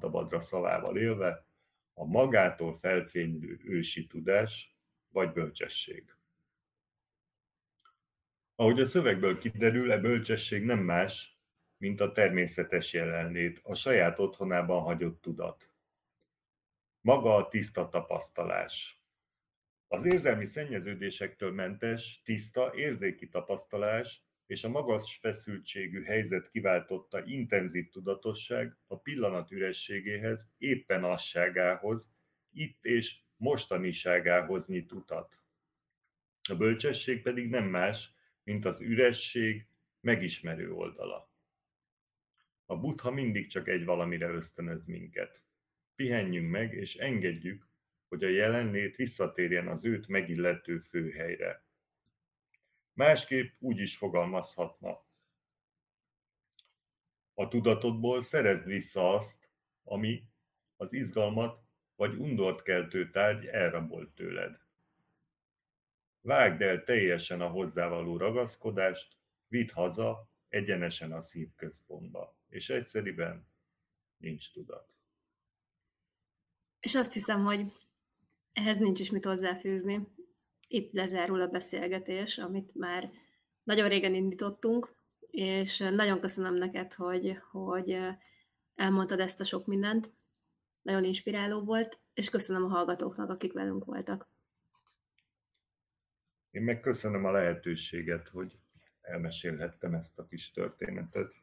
Badra szavával élve, a magától felfénylő ősi tudás vagy bölcsesség. Ahogy a szövegből kiderül, e bölcsesség nem más, mint a természetes jelenlét, a saját otthonában hagyott tudat. Maga a tiszta tapasztalás. Az érzelmi szennyeződésektől mentes, tiszta, érzéki tapasztalás és a magas feszültségű helyzet kiváltotta intenzív tudatosság a pillanat ürességéhez, éppen asságához, itt és mostaniságához nyit utat. A bölcsesség pedig nem más, mint az üresség megismerő oldala. A buddha mindig csak egy valamire ösztönöz minket. Pihenjünk meg, és engedjük, hogy a jelenlét visszatérjen az őt megillető főhelyre. Másképp úgy is fogalmazhatna. A tudatodból szerezd vissza azt, ami az izgalmat vagy undort keltő tárgy elrabolt tőled. Vágd el teljesen a hozzávaló ragaszkodást, vidd haza egyenesen a szívközpontba, és egyszerűen nincs tudat. És azt hiszem, hogy ehhez nincs is mit hozzáfűzni. Itt lezárul a beszélgetés, amit már nagyon régen indítottunk, és nagyon köszönöm neked, hogy, hogy elmondtad ezt a sok mindent. Nagyon inspiráló volt, és köszönöm a hallgatóknak, akik velünk voltak. Én meg köszönöm a lehetőséget, hogy elmesélhettem ezt a kis történetet.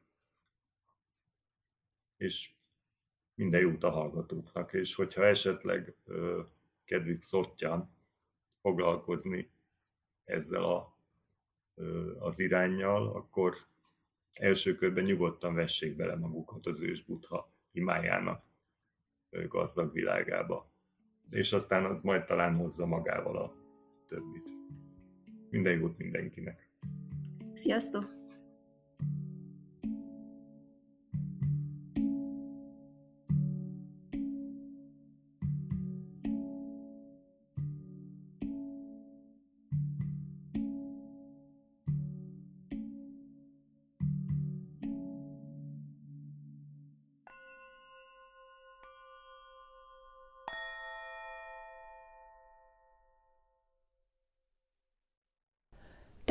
És minden jót a hallgatóknak, és hogyha esetleg ö, kedvük szottyan foglalkozni ezzel a, ö, az irányjal, akkor első körben nyugodtan vessék bele magukat az ős butha imájának gazdag világába. És aztán az majd talán hozza magával a többit. Minden jót mindenkinek! Sziasztok!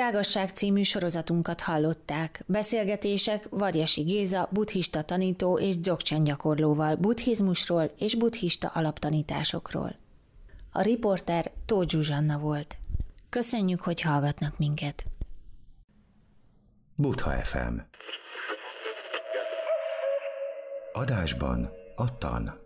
Tágasság című sorozatunkat hallották. Beszélgetések Varjasi Géza, buddhista tanító és dzogchen gyakorlóval, buddhizmusról és buddhista alaptanításokról. A riporter Tóth Zsuzsanna volt. Köszönjük, hogy hallgatnak minket. Butha FM Adásban a tan.